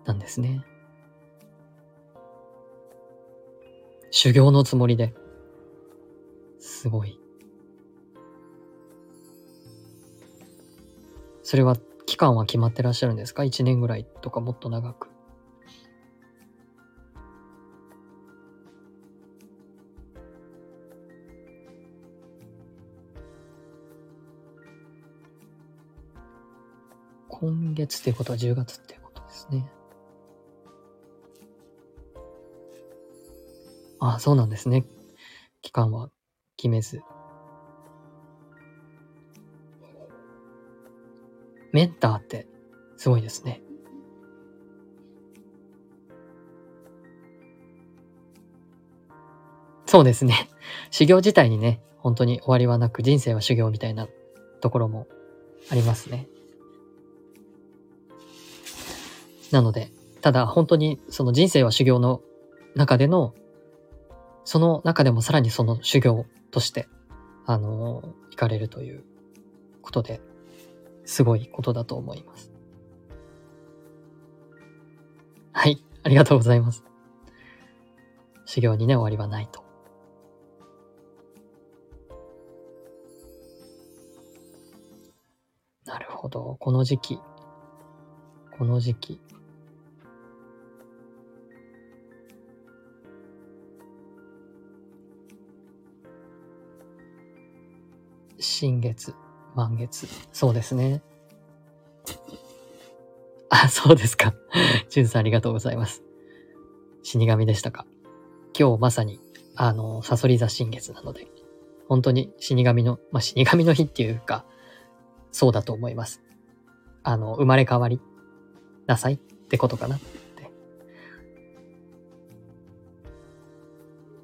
なんですね。修行のつもりで。すごい。それは期間は決まってらっしゃるんですか ?1 年ぐらいとかもっと長く。今月っていうことは10月っていうことですね。ああ、そうなんですね。期間は決めず。メンターってすごいですね。そうですね。<laughs> 修行自体にね、本当に終わりはなく、人生は修行みたいなところもありますね。なので、ただ本当にその人生は修行の中での、その中でもさらにその修行として、あの行かれるということで、すごいことだと思います。はい、ありがとうございます。修行にね、終わりはないと。なるほど。この時期。この時期。新月。満月。そうですね。あ、そうですか。じゅんさんありがとうございます。死神でしたか。今日まさに、あの、サソリ座新月なので、本当に死神の、まあ、死神の日っていうか、そうだと思います。あの、生まれ変わりなさいってことかなって。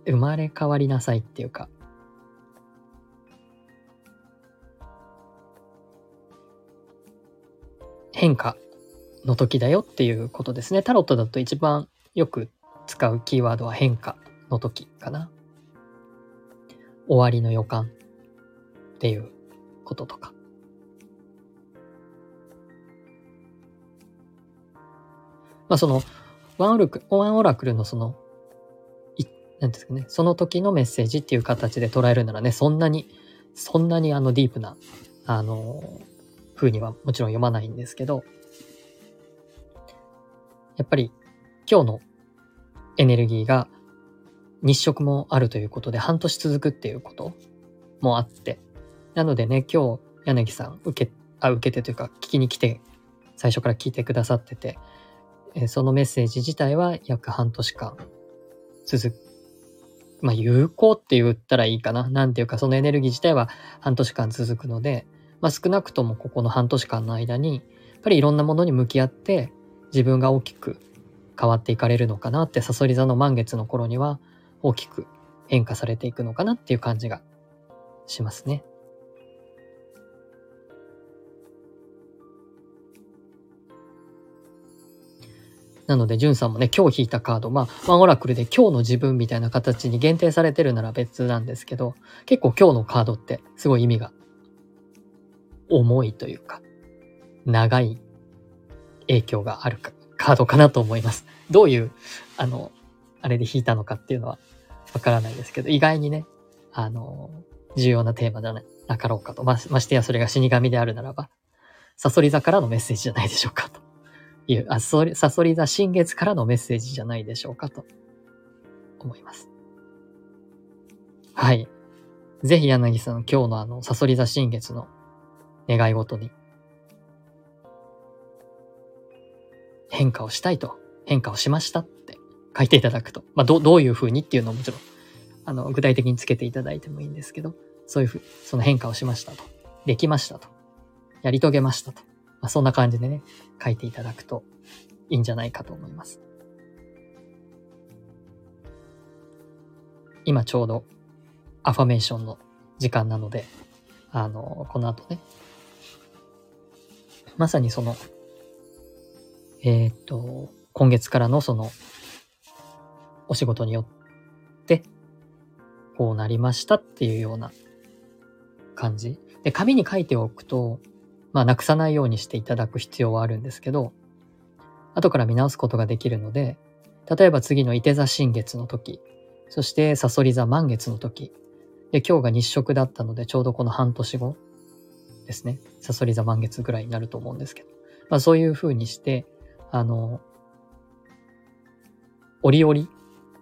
生まれ変わりなさいっていうか、変化の時だよっていうことですね。タロットだと一番よく使うキーワードは変化の時かな。終わりの予感っていうこととか。まあその、ワンオラク、ワンオラクルのその、い、なんですかね、その時のメッセージっていう形で捉えるならね、そんなに、そんなにあのディープな、あの、風にはもちろん読まないんですけど、やっぱり今日のエネルギーが日食もあるということで半年続くっていうこともあって、なのでね、今日柳さん受け、あ、受けてというか聞きに来て、最初から聞いてくださってて、そのメッセージ自体は約半年間続く。まあ、有効って言ったらいいかな。なんていうか、そのエネルギー自体は半年間続くので、まあ、少なくともここの半年間の間に、やっぱりいろんなものに向き合って、自分が大きく変わっていかれるのかなって、サソリ座の満月の頃には大きく変化されていくのかなっていう感じがしますね。なので、ジュンさんもね、今日引いたカード、まあ、ワンオラクルで今日の自分みたいな形に限定されてるなら別なんですけど、結構今日のカードってすごい意味が重いというか、長い影響があるかカードかなと思います。どういう、あの、あれで引いたのかっていうのはわからないですけど、意外にね、あの、重要なテーマではなかろうかと。ま、ましてやそれが死神であるならば、サソリ座からのメッセージじゃないでしょうかという、あ、サソリ座新月からのメッセージじゃないでしょうかと思います。はい。ぜひ柳さん、今日のあの、サソリ座新月の願い事に。変化をしたいと、変化をしましたって。書いていただくと、まあ、どどういうふうにっていうのをもちろん、あの、具体的につけていただいてもいいんですけど、そういうふう、その変化をしましたと、できましたと、やり遂げましたと、まあ、そんな感じでね、書いていただくといいんじゃないかと思います。今ちょうどアファメーションの時間なので、あの、この後ね、まさにそのえっ、と、今月からのその、お仕事によって、こうなりましたっていうような感じ。で、紙に書いておくと、まあ、なくさないようにしていただく必要はあるんですけど、後から見直すことができるので、例えば次の伊手座新月の時、そしてサソリ座満月の時、で、今日が日食だったので、ちょうどこの半年後ですね。サソリ座満月ぐらいになると思うんですけど。まあそういう風にして、あの、折々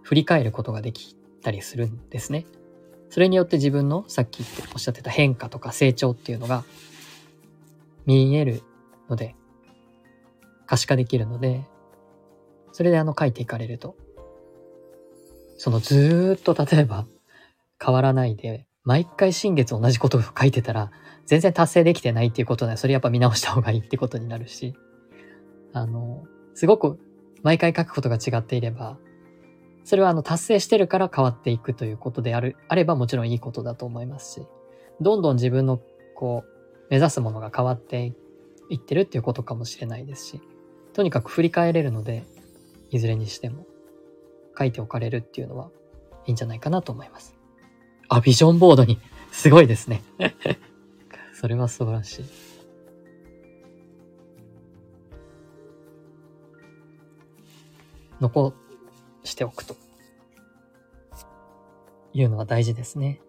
振り返ることができたりするんですね。それによって自分のさっきおっしゃってた変化とか成長っていうのが見えるので、可視化できるので、それであの書いていかれると、そのずーっと例えば変わらないで、毎回新月同じことを書いてたら、全然達成できてないっていうことで、それやっぱ見直した方がいいってことになるし、あの、すごく毎回書くことが違っていれば、それはあの達成してるから変わっていくということである、あればもちろんいいことだと思いますし、どんどん自分のこう、目指すものが変わっていってるっていうことかもしれないですし、とにかく振り返れるので、いずれにしても書いておかれるっていうのはいいんじゃないかなと思います。あ、ビジョンボードに、すごいですね。それは素晴らしい。残しておくというのは大事ですね。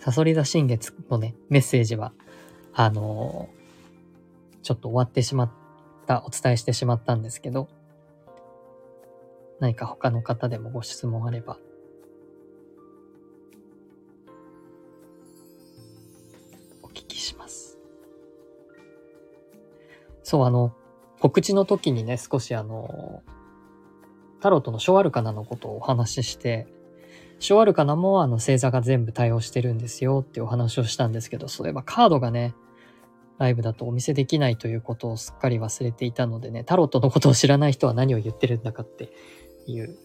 サソリ座新月のね、メッセージは、あのちょっと終わってしまった、お伝えしてしまったんですけど、何か他の方でもご質問あれば、お聞きします。そう、あの、告知の時にね、少しあの、タロットの小アルカナのことをお話しして、小アルカナもあの星座が全部対応してるんですよっていうお話をしたんですけど、そういえばカードがね、ライブだとお見せできないということをすっかり忘れていたのでね、タロットのことを知らない人は何を言ってるんだかっていう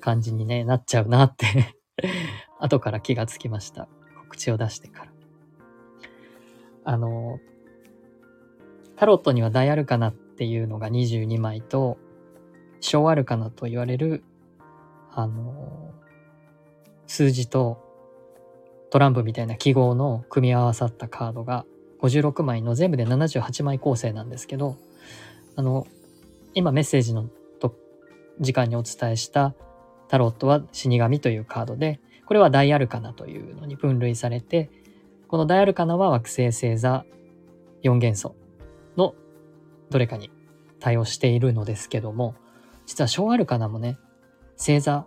感じにね、なっちゃうなって <laughs> 後から気がつきました。告知を出してから。あの、タロットには大アルカナっていうのが22枚と、小アルカナと言われる、あの、数字とトランプみたいな記号の組み合わさったカードが56枚の全部で78枚構成なんですけど、あの、今メッセージのと時間にお伝えしたタロットは死神というカードで、これは大アルカナというのに分類されて、この大アルカナは惑星星座4元素のどれかに対応しているのですけども、実は小アルカナもね、星座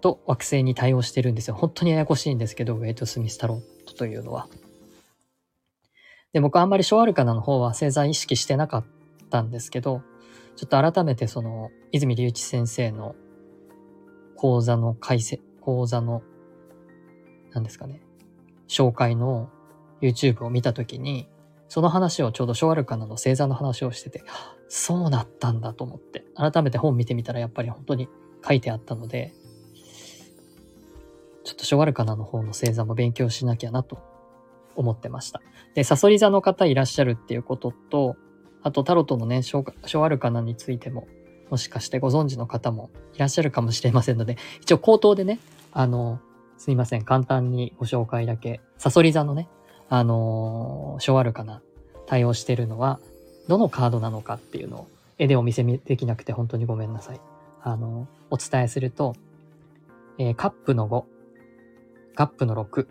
と惑星に対応してるんですよ。本当にややこしいんですけど、ウェイト・スミス・タロットというのは。で、僕はあんまり小アルカナの方は星座意識してなかったんですけど、ちょっと改めてその、泉隆一先生の講座の解説、講座の、何ですかね、紹介の YouTube を見たときに、その話をちょうど小アルカナの星座の話をしてて、そうだったんだと思って、改めて本見てみたらやっぱり本当に書いてあったので、ちょっと小アルカナの方の星座も勉強しなきゃなと思ってました。で、サソリ座の方いらっしゃるっていうことと、あとタロットのね、小小アルカナについても、もしかしてご存知の方もいらっしゃるかもしれませんので、一応口頭でね、あの、すいません、簡単にご紹介だけ、サソリ座のね、あの小アルカナ対応してるのは、どのカードなのかっていうのを絵でお見せできなくて本当にごめんなさい。あの、お伝えすると、えー、カップの5、カップの6、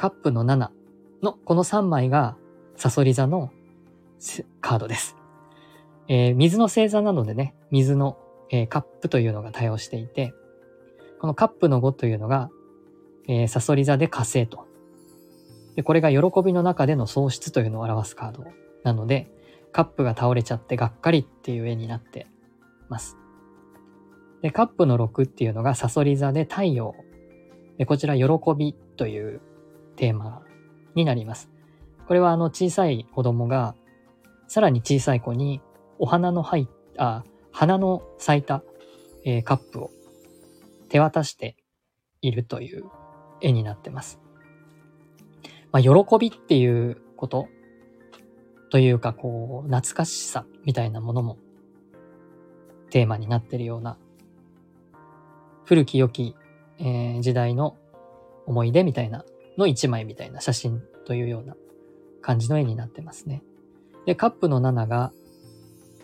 カップの7のこの3枚がサソリ座のカードです。えー、水の星座なのでね、水の、えー、カップというのが対応していて、このカップの5というのが、えー、サソリ座で火星と。で、これが喜びの中での喪失というのを表すカードなので、カップが倒れちゃってがっかりっていう絵になってます。で、カップの6っていうのがサソリ座で太陽。で、こちら喜びというテーマになります。これはあの小さい子供がさらに小さい子にお花の入った、花の咲いた、えー、カップを手渡しているという絵になってます。まあ、喜びっていうことというか、こう、懐かしさみたいなものもテーマになってるような、古き良き、えー、時代の思い出みたいなの一枚みたいな写真というような感じの絵になってますね。で、カップの7が、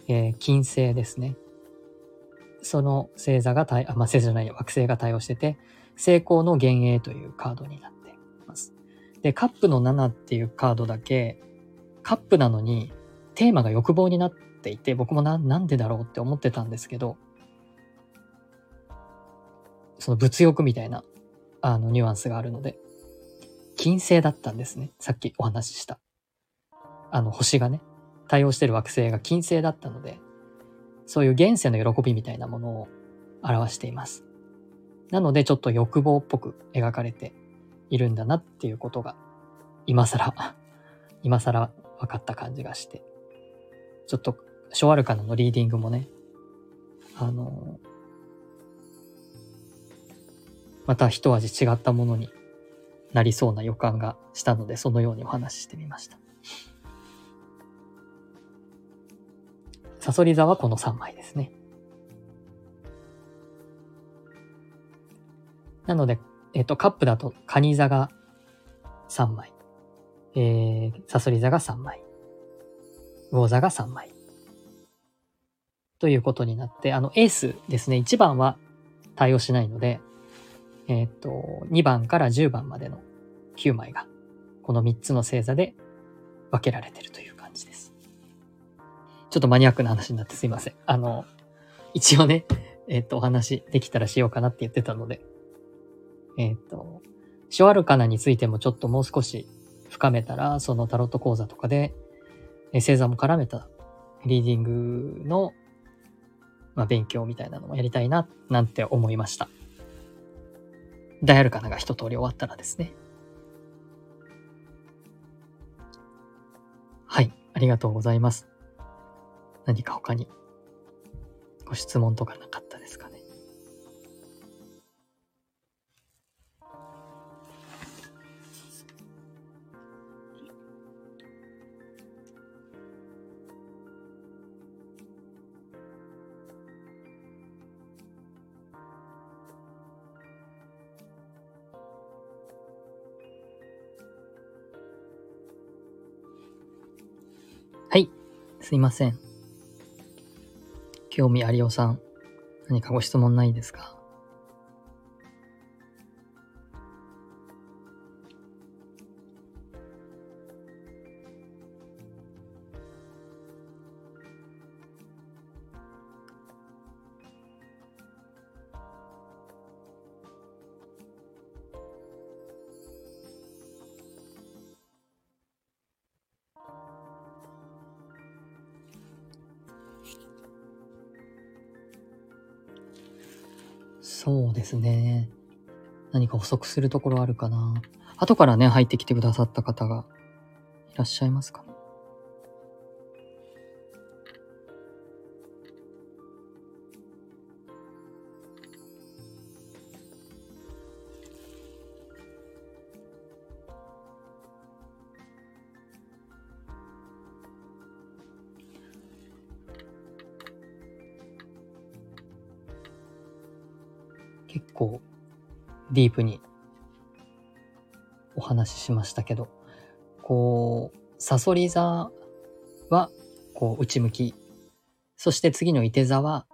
えー、金星ですね。その星座が対、あ、まあ、星座じゃない惑星が対応してて、成功の幻影というカードになってます。で、カップの7っていうカードだけ、カップなのにテーマが欲望になっていて、僕もな、なんでだろうって思ってたんですけど、その物欲みたいな、あの、ニュアンスがあるので、金星だったんですね。さっきお話しした。あの、星がね、対応してる惑星が金星だったので、そういう現世の喜びみたいなものを表しています。なので、ちょっと欲望っぽく描かれているんだなっていうことが、今更、<laughs> 今更分かった感じがして、ちょっと、ショアルカナのリーディングもね、あの、また一味違ったものになりそうな予感がしたので、そのようにお話ししてみました。サソリ座はこの3枚ですね。なので、えっ、と、カップだと、カニ座が3枚。えー、サソリ座が3枚。魚座が3枚。ということになって、あの、エースですね。1番は対応しないので、えっ、と、2番から10番までの9枚が、この3つの星座で分けられてるという感じです。ちょっとマニアックな話になってすいません。あの、一応ね、えっ、と、お話できたらしようかなって言ってたので、えっ、と、ショアルカナについてもちょっともう少し深めたら、そのタロット講座とかで、え星座も絡めたリーディングの、まあ、勉強みたいなのもやりたいな、なんて思いました。ダイアルカナが一通り終わったらですね。はい、ありがとうございます。何か他にご質問とかなかったすいません。興味ありおさん、何かご質問ないですか？足するところあるかな。後からね、入ってきてくださった方がいらっしゃいますかディープにお話ししましたけど、こう、サソリ座はこう内向き、そして次の伊手座は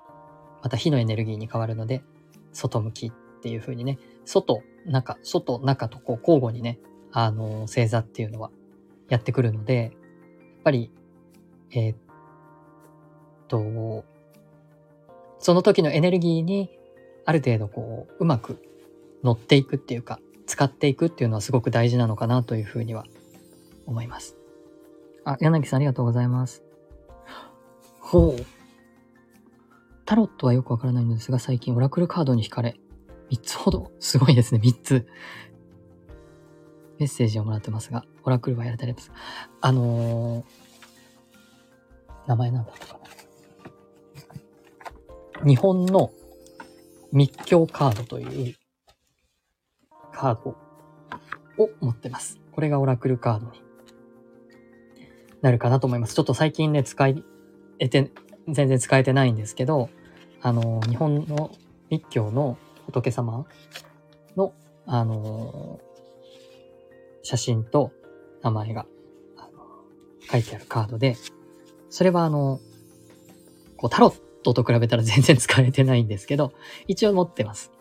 また火のエネルギーに変わるので、外向きっていう風にね、外、中、外、中とこう交互にね、あの、星座っていうのはやってくるので、やっぱり、えー、っと、その時のエネルギーにある程度こう、うまく乗っていくっていうか、使っていくっていうのはすごく大事なのかなというふうには思います。あ、柳さんありがとうございます。ほう。タロットはよくわからないのですが、最近オラクルカードに惹かれ、3つほど、すごいですね、3つ。メッセージをもらってますが、オラクルはやられてます。あのー、名前なんだったかな。日本の密教カードというカードを持ってます。これがオラクルカードになるかなと思います。ちょっと最近ね、使えて、全然使えてないんですけど、あの、日本の密教の仏様の、あの、写真と名前が、書いてあるカードで、それはあの、こう、タロットと比べたら全然使えてないんですけど、一応持ってます。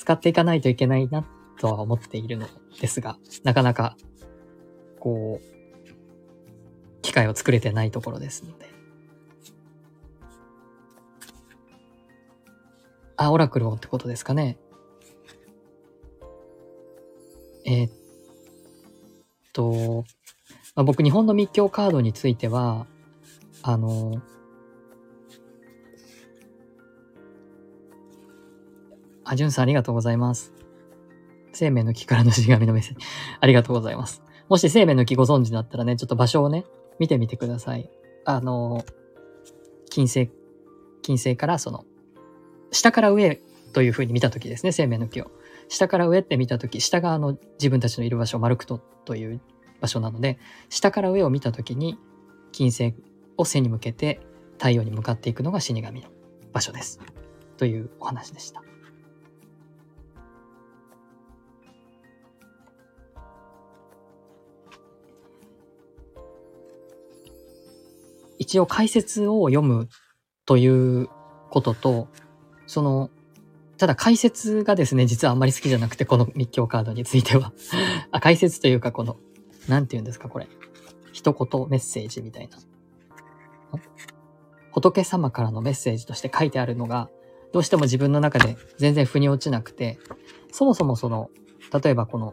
使っていかないといけないなとは思っているのですが、なかなか、こう、機会を作れてないところですので。あ、オラクルをってことですかね。えー、っと、まあ、僕、日本の密教カードについては、あの、あ、じゅんさんありがとうございます。生命の木からのしがみのメッセージ。<laughs> ありがとうございます。もし生命の木ご存知だったらね、ちょっと場所をね、見てみてください。あの、金星、金星からその、下から上という風に見たときですね、生命の木を。下から上って見たとき、下があの自分たちのいる場所、マルクトという場所なので、下から上を見たときに、金星を背に向けて太陽に向かっていくのが死神の場所です。というお話でした。一応解説を読むということと、その、ただ解説がですね、実はあんまり好きじゃなくて、この密教カードについては <laughs> あ。解説というか、この、なんて言うんですか、これ。一言メッセージみたいな。の仏様からのメッセージとして書いてあるのが、どうしても自分の中で全然腑に落ちなくて、そもそもその、例えばこの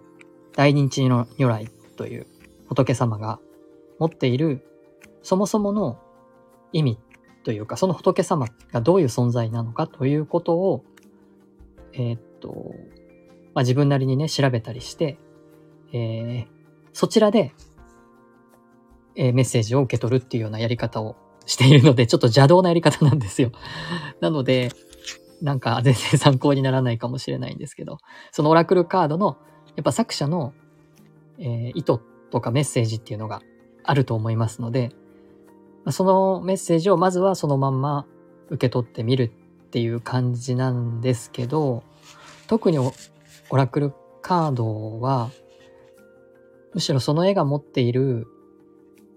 大日の如来という仏様が持っているそもそもの意味というか、その仏様がどういう存在なのかということを、えー、っと、まあ、自分なりにね、調べたりして、えー、そちらで、えー、メッセージを受け取るっていうようなやり方をしているので、<laughs> ちょっと邪道なやり方なんですよ。<laughs> なので、なんか全然参考にならないかもしれないんですけど、そのオラクルカードの、やっぱ作者の、えー、意図とかメッセージっていうのがあると思いますので、そのメッセージをまずはそのまんま受け取ってみるっていう感じなんですけど、特にオラクルカードは、むしろその絵が持っている、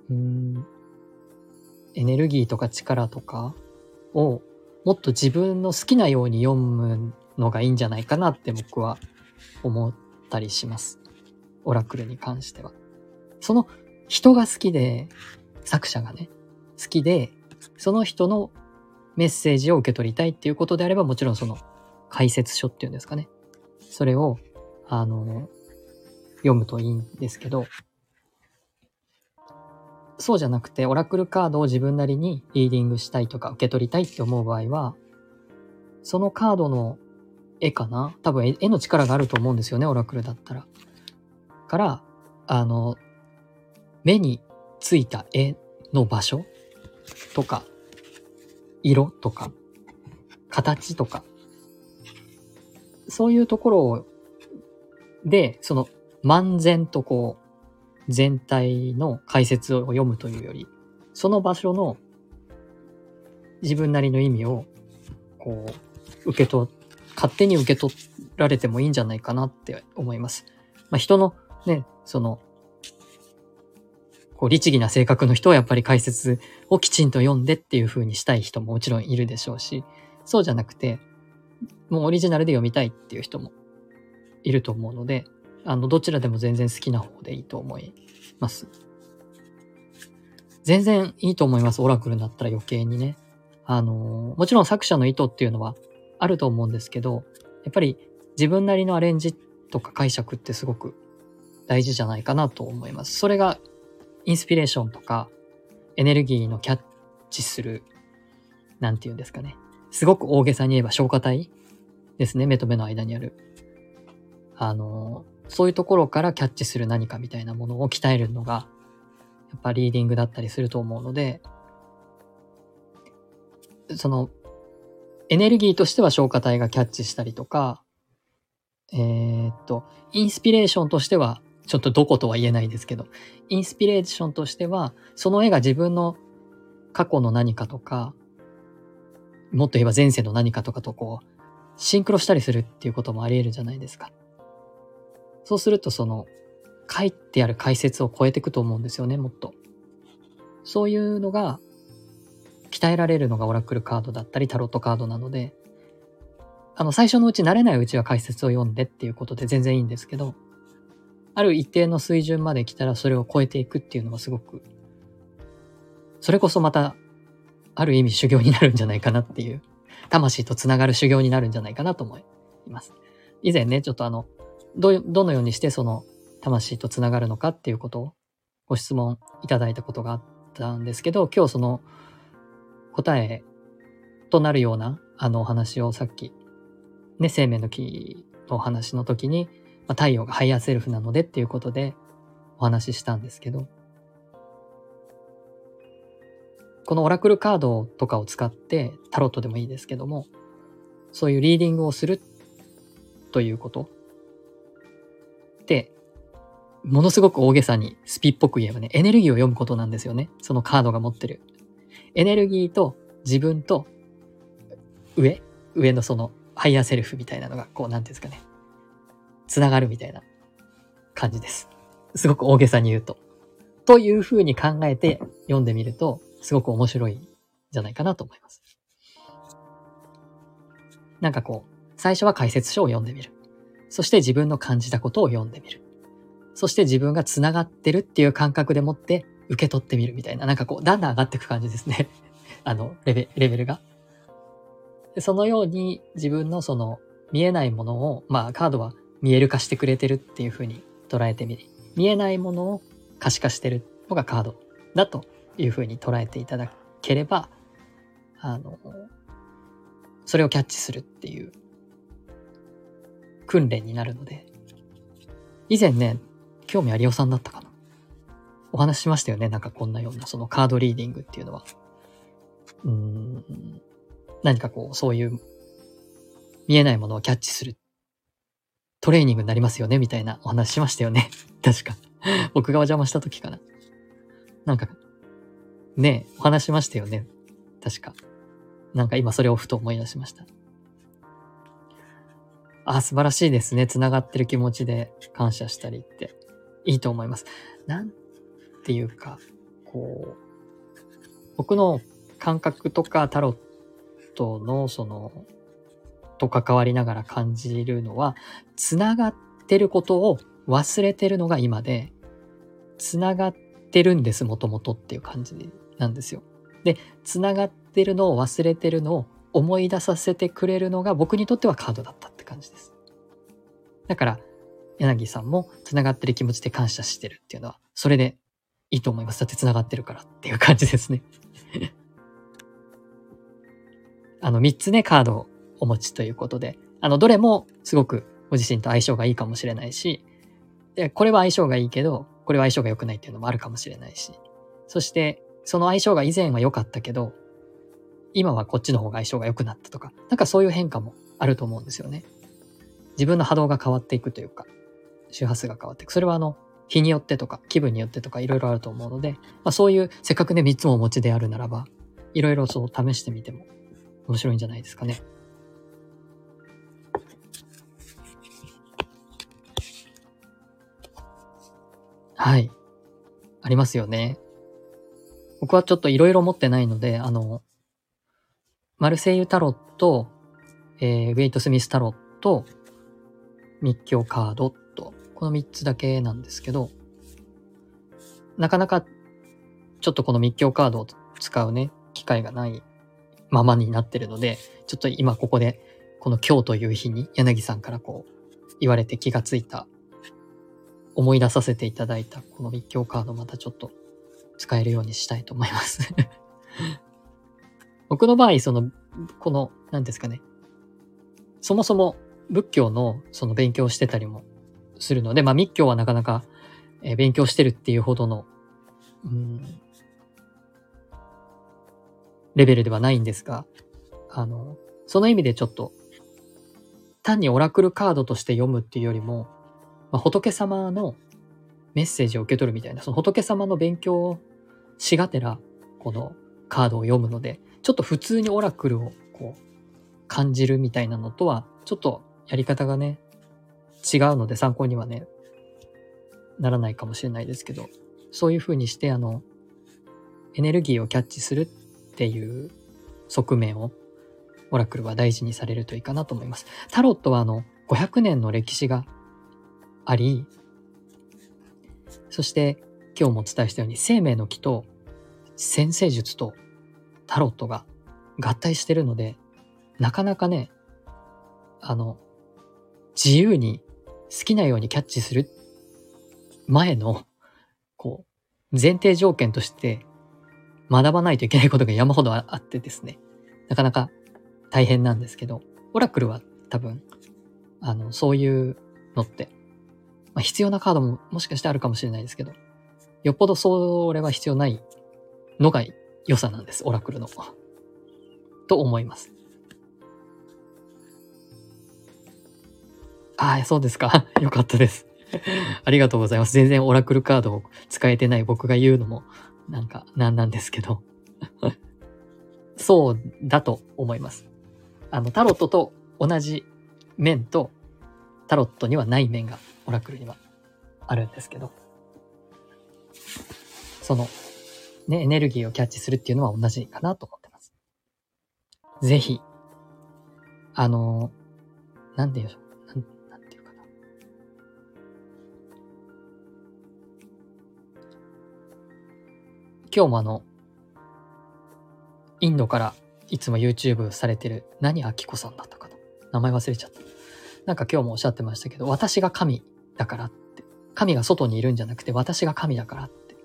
うん、エネルギーとか力とかをもっと自分の好きなように読むのがいいんじゃないかなって僕は思ったりします。オラクルに関しては。その人が好きで、作者がね、好きで、その人のメッセージを受け取りたいっていうことであれば、もちろんその解説書っていうんですかね。それを、あの、読むといいんですけど、そうじゃなくて、オラクルカードを自分なりにリーディングしたいとか受け取りたいって思う場合は、そのカードの絵かな多分絵の力があると思うんですよね、オラクルだったら。から、あの、目についた絵の場所とか、色とか、形とか、そういうところをで、その、漫然とこう、全体の解説を読むというより、その場所の自分なりの意味を、こう、受け取、勝手に受け取られてもいいんじゃないかなって思います。まあ、人のね、その、こう、律儀な性格の人はやっぱり解説をきちんと読んでっていう風にしたい人ももちろんいるでしょうし、そうじゃなくて、もうオリジナルで読みたいっていう人もいると思うので、あの、どちらでも全然好きな方でいいと思います。全然いいと思います。オラクルだったら余計にね。あの、もちろん作者の意図っていうのはあると思うんですけど、やっぱり自分なりのアレンジとか解釈ってすごく大事じゃないかなと思います。それがインスピレーションとか、エネルギーのキャッチする、なんて言うんですかね。すごく大げさに言えば消化体ですね。目と目の間にある。あの、そういうところからキャッチする何かみたいなものを鍛えるのが、やっぱリーディングだったりすると思うので、その、エネルギーとしては消化体がキャッチしたりとか、えー、っと、インスピレーションとしてはちょっとどことは言えないですけど、インスピレーションとしては、その絵が自分の過去の何かとか、もっと言えば前世の何かとかとこう、シンクロしたりするっていうこともあり得るじゃないですか。そうするとその、書いてある解説を超えていくと思うんですよね、もっと。そういうのが、鍛えられるのがオラクルカードだったりタロットカードなので、あの、最初のうち慣れないうちは解説を読んでっていうことで全然いいんですけど、ある一定の水準まで来たらそれを超えていくっていうのはすごく、それこそまた、ある意味修行になるんじゃないかなっていう、魂とつながる修行になるんじゃないかなと思います。以前ね、ちょっとあの、ど、どのようにしてその魂とつながるのかっていうことをご質問いただいたことがあったんですけど、今日その答えとなるようなあのお話をさっき、ね、生命の木のお話の時にまあ、太陽がハイヤーセルフなのでっていうことでお話ししたんですけど、このオラクルカードとかを使ってタロットでもいいですけども、そういうリーディングをするということで、ものすごく大げさにスピっぽく言えばね、エネルギーを読むことなんですよね。そのカードが持ってる。エネルギーと自分と上、上のそのハイヤーセルフみたいなのが、こう、なんていうんですかね。つながるみたいな感じです。すごく大げさに言うと。というふうに考えて読んでみると、すごく面白いんじゃないかなと思います。なんかこう、最初は解説書を読んでみる。そして自分の感じたことを読んでみる。そして自分が繋がってるっていう感覚でもって受け取ってみるみたいな、なんかこう、だんだん上がっていく感じですね。<laughs> あの、レベレベルが。でそのように自分のその見えないものを、まあカードは見える化してくれてるっていうふうに捉えてみる。見えないものを可視化してるのがカードだというふうに捉えていただければ、あの、それをキャッチするっていう訓練になるので、以前ね、興味ありおさんだったかな。お話ししましたよね。なんかこんなような、そのカードリーディングっていうのは。うん、何かこう、そういう見えないものをキャッチするトレーニングになりますよね、みたいなお話しましたよね。<laughs> 確か。僕がお邪魔した時かな。なんか、ねえお話しましたよね。確か。なんか今それをふと思い出しました。あ、素晴らしいですね。繋がってる気持ちで感謝したりって。いいと思います。なんていうか、こう、僕の感覚とかタロットのその、と関わりながら感じるのは、繋がってることを忘れてるのが今で、繋がってるんです、もともとっていう感じなんですよ。で、繋がってるのを忘れてるのを思い出させてくれるのが僕にとってはカードだったって感じです。だから、柳さんも繋がってる気持ちで感謝してるっていうのは、それでいいと思います。だって繋がってるからっていう感じですね。あの、3つね、カードをお持ちということで、あの、どれもすごくご自身と相性がいいかもしれないし、で、これは相性がいいけど、これは相性が良くないっていうのもあるかもしれないし、そして、その相性が以前は良かったけど、今はこっちの方が相性が良くなったとか、なんかそういう変化もあると思うんですよね。自分の波動が変わっていくというか、周波数が変わっていく。それはあの、日によってとか、気分によってとか、いろいろあると思うので、まあそういう、せっかくね、3つもお持ちであるならば、いろいろそう試してみても面白いんじゃないですかね。はい。ありますよね。僕はちょっといろいろ持ってないので、あの、マルセイユタロット、えー、ウェイト・スミスタロット、密教カードと、この3つだけなんですけど、なかなかちょっとこの密教カードを使うね、機会がないままになってるので、ちょっと今ここで、この今日という日に柳さんからこう言われて気がついた思い出させていただいたこの密教カードまたちょっと使えるようにしたいと思います <laughs> 僕の場合、その、この、何ですかね。そもそも仏教のその勉強してたりもするので、まあ密教はなかなか、勉強してるっていうほどの、うん、レベルではないんですが、あの、その意味でちょっと、単にオラクルカードとして読むっていうよりも、まあ、仏様のメッセージを受け取るみたいな、その仏様の勉強をしがてら、このカードを読むので、ちょっと普通にオラクルをこう感じるみたいなのとは、ちょっとやり方がね、違うので参考にはね、ならないかもしれないですけど、そういう風にして、あの、エネルギーをキャッチするっていう側面を、オラクルは大事にされるといいかなと思います。タロットはあの、500年の歴史があり、そして今日もお伝えしたように生命の木と先生術とタロットが合体してるので、なかなかね、あの、自由に好きなようにキャッチする前の、こう、前提条件として学ばないといけないことが山ほどあってですね、なかなか大変なんですけど、オラクルは多分、あの、そういうのってまあ、必要なカードももしかしてあるかもしれないですけど、よっぽどそれは必要ないのが良さなんです、オラクルの。と思います。ああ、そうですか。<laughs> よかったです。<laughs> ありがとうございます。全然オラクルカードを使えてない僕が言うのも、なんか、なんなんですけど。<laughs> そうだと思います。あの、タロットと同じ面と、タロットにはない面がオラクルにはあるんですけど、その、ね、エネルギーをキャッチするっていうのは同じかなと思ってます。ぜひ、あの、なんて言うなん、なんていうかな。今日もあの、インドからいつも YouTube されてる、何あきこさんだったかな名前忘れちゃった。なんか今日もおっしゃってましたけど、私が神だからって、神が外にいるんじゃなくて私が神だからって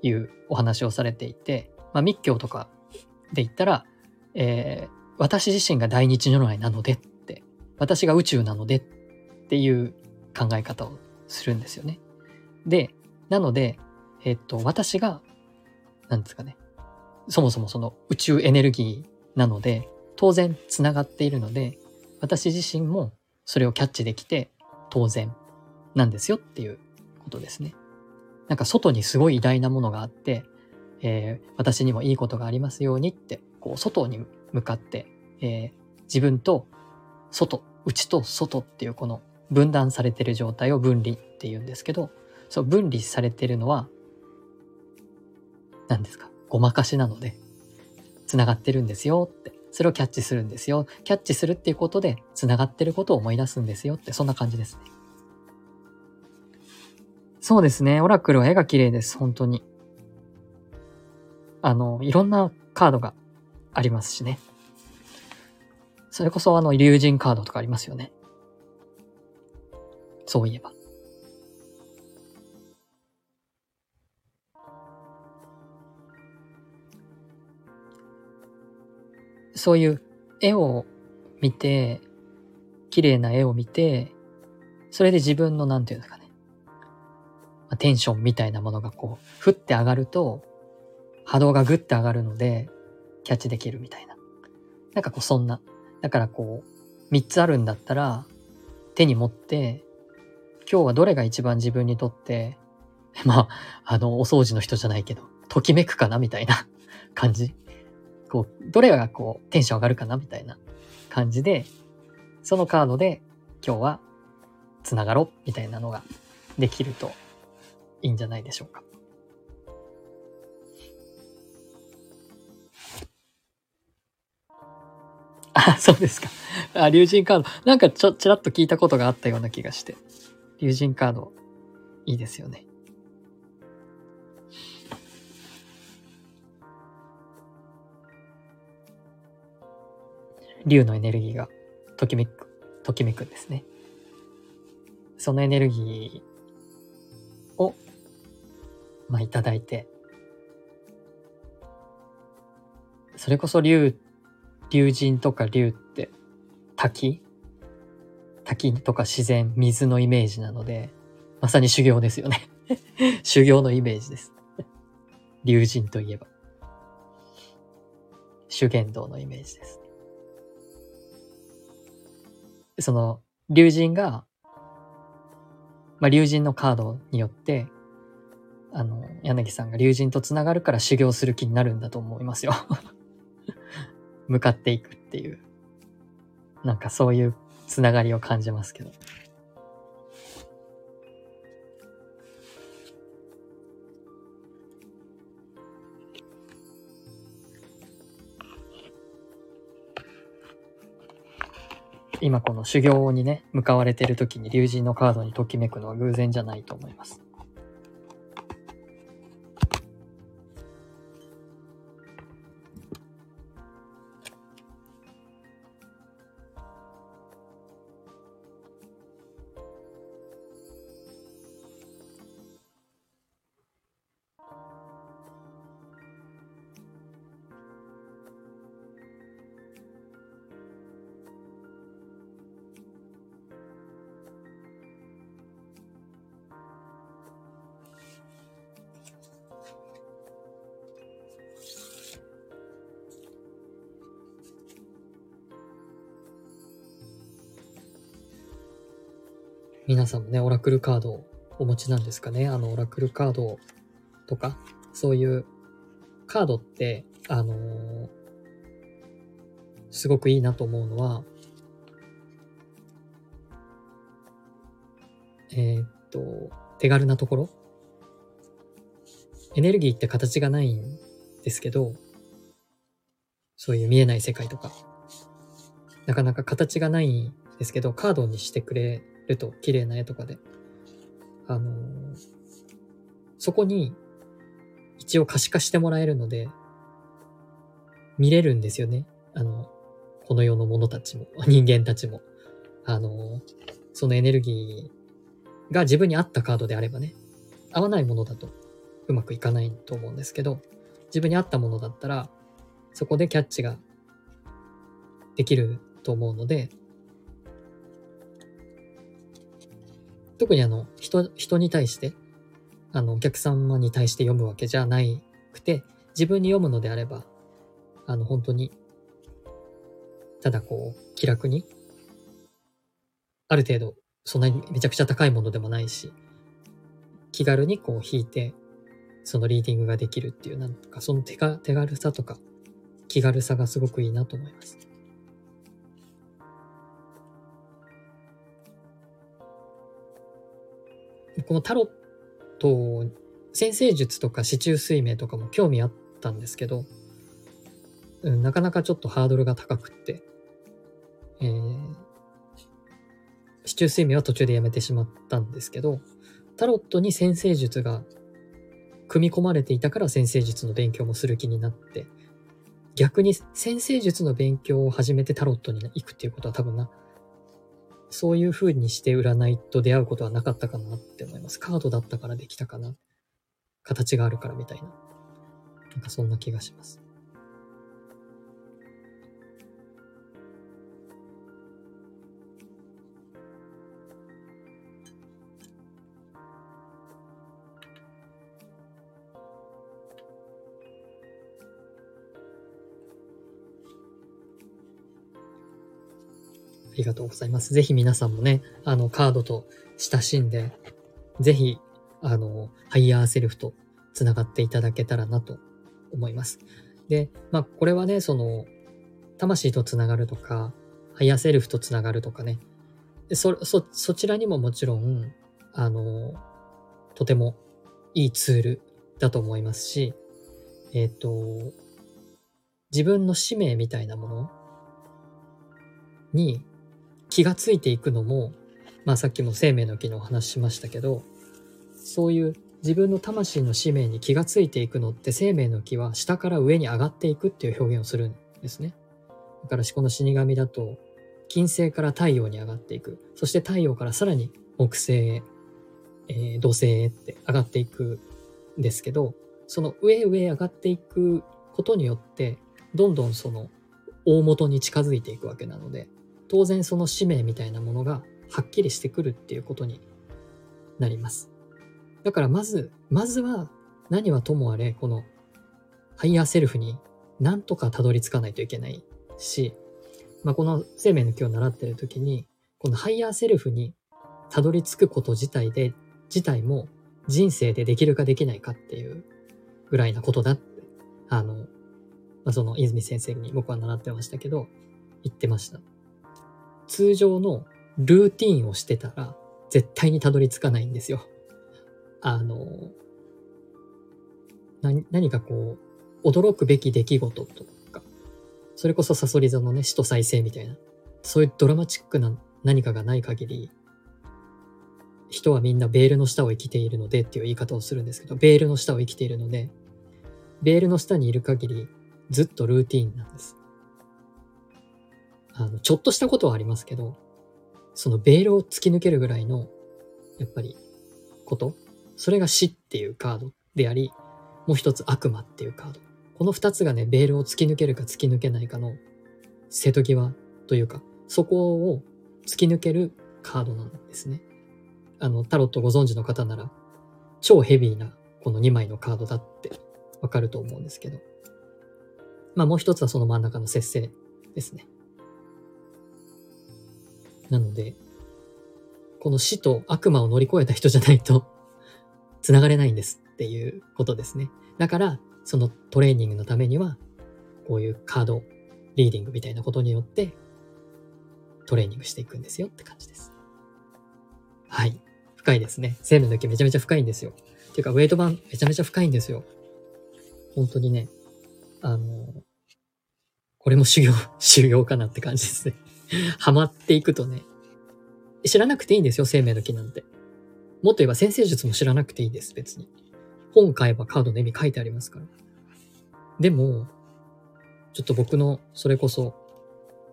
いうお話をされていて、まあ密教とかで言ったら、えー、私自身が大日如来なのでって、私が宇宙なのでっていう考え方をするんですよね。で、なので、えっと、私が、なんですかね、そもそもその宇宙エネルギーなので、当然つながっているので、私自身もそれをキャッチできて当然なんですよっていうことですね。なんか外にすごい偉大なものがあって、えー、私にもいいことがありますようにって、こう外に向かって、えー、自分と外、内と外っていうこの分断されてる状態を分離っていうんですけど、そう分離されてるのは何ですか？ごまかしなので、繋がってるんですよって。それをキャッチするんですよ。キャッチするっていうことで、繋がってることを思い出すんですよって、そんな感じですね。そうですね。オラクルは絵が綺麗です。本当に。あの、いろんなカードがありますしね。それこそあの、竜神カードとかありますよね。そういえば。そういう絵を見て、綺麗な絵を見て、それで自分のなんていうんですかね、まテンションみたいなものがこう、ふって上がると、波動がぐって上がるので、キャッチできるみたいな。なんかこうそんな。だからこう、三つあるんだったら、手に持って、今日はどれが一番自分にとって、<laughs> まあ、あの、お掃除の人じゃないけど、ときめくかなみたいな <laughs> 感じ。こう、どれがこう、テンション上がるかなみたいな感じで、そのカードで今日は繋がろうみたいなのができるといいんじゃないでしょうか。あ、そうですか。あ、竜神カード。なんかちょ、ちらっと聞いたことがあったような気がして。竜神カード、いいですよね。竜のエネルギーがときめく、ときめくんですね。そのエネルギー、まあ、いただいて、それこそ竜、竜神とか竜って滝？滝とか自然、水のイメージなので、まさに修行ですよね <laughs> 修行のイメージです。竜神といえば。修験道のイメージです。その、竜神が、まあ、竜神のカードによって、あの、柳さんが竜神と繋がるから修行する気になるんだと思いますよ <laughs> 向かっていくっていう。なんかそういう繋がりを感じますけど。今この修行にね、向かわれてる時に竜神のカードにときめくのは偶然じゃないと思います。皆さんもね、オラクルカードをお持ちなんですかね。あの、オラクルカードとか、そういうカードって、あのー、すごくいいなと思うのは、えー、っと、手軽なところ。エネルギーって形がないんですけど、そういう見えない世界とか、なかなか形がないんですけど、カードにしてくれると綺麗な絵とかで、あのー、そこに一応可視化してもらえるので、見れるんですよね。あの、この世の者たちも、人間たちも。あの、そのエネルギーが自分に合ったカードであればね、合わないものだとうまくいかないと思うんですけど、自分に合ったものだったら、そこでキャッチができると思うので、特にあの、人、人に対して、あの、お客様に対して読むわけじゃなくて、自分に読むのであれば、あの、本当に、ただこう、気楽に、ある程度、そんなにめちゃくちゃ高いものでもないし、気軽にこう引いて、そのリーディングができるっていう、なんかその手が手軽さとか、気軽さがすごくいいなと思います。このタロット、先生術とか四柱推命とかも興味あったんですけど、うん、なかなかちょっとハードルが高くって、えー、四柱推命は途中でやめてしまったんですけど、タロットに先生術が組み込まれていたから先生術の勉強もする気になって、逆に先生術の勉強を始めてタロットに行くっていうことは多分な、そういう風にして占いと出会うことはなかったかなって思います。カードだったからできたかな。形があるからみたいな。なんかそんな気がします。りがとうございます。ぜひ皆さんもね、あの、カードと親しんで、ぜひ、あの、ハイヤーセルフと繋がっていただけたらなと思います。で、まあ、これはね、その、魂と繋がるとか、ハイヤーセルフと繋がるとかね、そ、そ、そちらにももちろん、あの、とてもいいツールだと思いますし、えっ、ー、と、自分の使命みたいなものに気がついていくのも、まあさっきも生命の木のお話しましたけど、そういう自分の魂の使命に気がついていくのって生命の木は下から上に上がっていくっていう表現をするんですね。だからこの死神だと、金星から太陽に上がっていく。そして太陽からさらに木星へ、えー、土星へって上がっていくんですけど、その上上上がっていくことによって、どんどんその大元に近づいていくわけなので、当然その使命みたいなものがはっきりしてくるっていうことになります。だからまず、まずは何はともあれ、このハイヤーセルフになんとかたどり着かないといけないし、まあ、この生命の木を習ってる時に、このハイヤーセルフにたどり着くこと自体で、自体も人生でできるかできないかっていうぐらいなことだって、あの、まあ、その泉先生に僕は習ってましたけど、言ってました。通常のルーティンをしてたら、絶対にたどり着かないんですよ。あの、何かこう、驚くべき出来事とか、それこそサソリ座のね、死と再生みたいな、そういうドラマチックな何かがない限り、人はみんなベールの下を生きているのでっていう言い方をするんですけど、ベールの下を生きているので、ベールの下にいる限り、ずっとルーティーンなんです。あの、ちょっとしたことはありますけど、そのベールを突き抜けるぐらいの、やっぱり、こと、それが死っていうカードであり、もう一つ悪魔っていうカード。この二つがね、ベールを突き抜けるか突き抜けないかの瀬戸際というか、そこを突き抜けるカードなんですね。あの、タロットご存知の方なら、超ヘビーなこの2枚のカードだってわかると思うんですけど。まあもう一つはその真ん中の節制ですね。なので、この死と悪魔を乗り越えた人じゃないと <laughs> 繋がれないんですっていうことですね。だから、そのトレーニングのためには、こういうカードリーディングみたいなことによって、トレーニングしていくんですよって感じです。はい。深いですね。生命の時めちゃめちゃ深いんですよ。っていうか、ウェイト版めちゃめちゃ深いんですよ。本当にね、あの、これも修行、<laughs> 修行かなって感じですね。<laughs> ハマっていくとね、知らなくていいんですよ、生命の木なんて。もっと言えば先生術も知らなくていいです、別に。本買えばカードの意味書いてありますから。でも、ちょっと僕の、それこそ、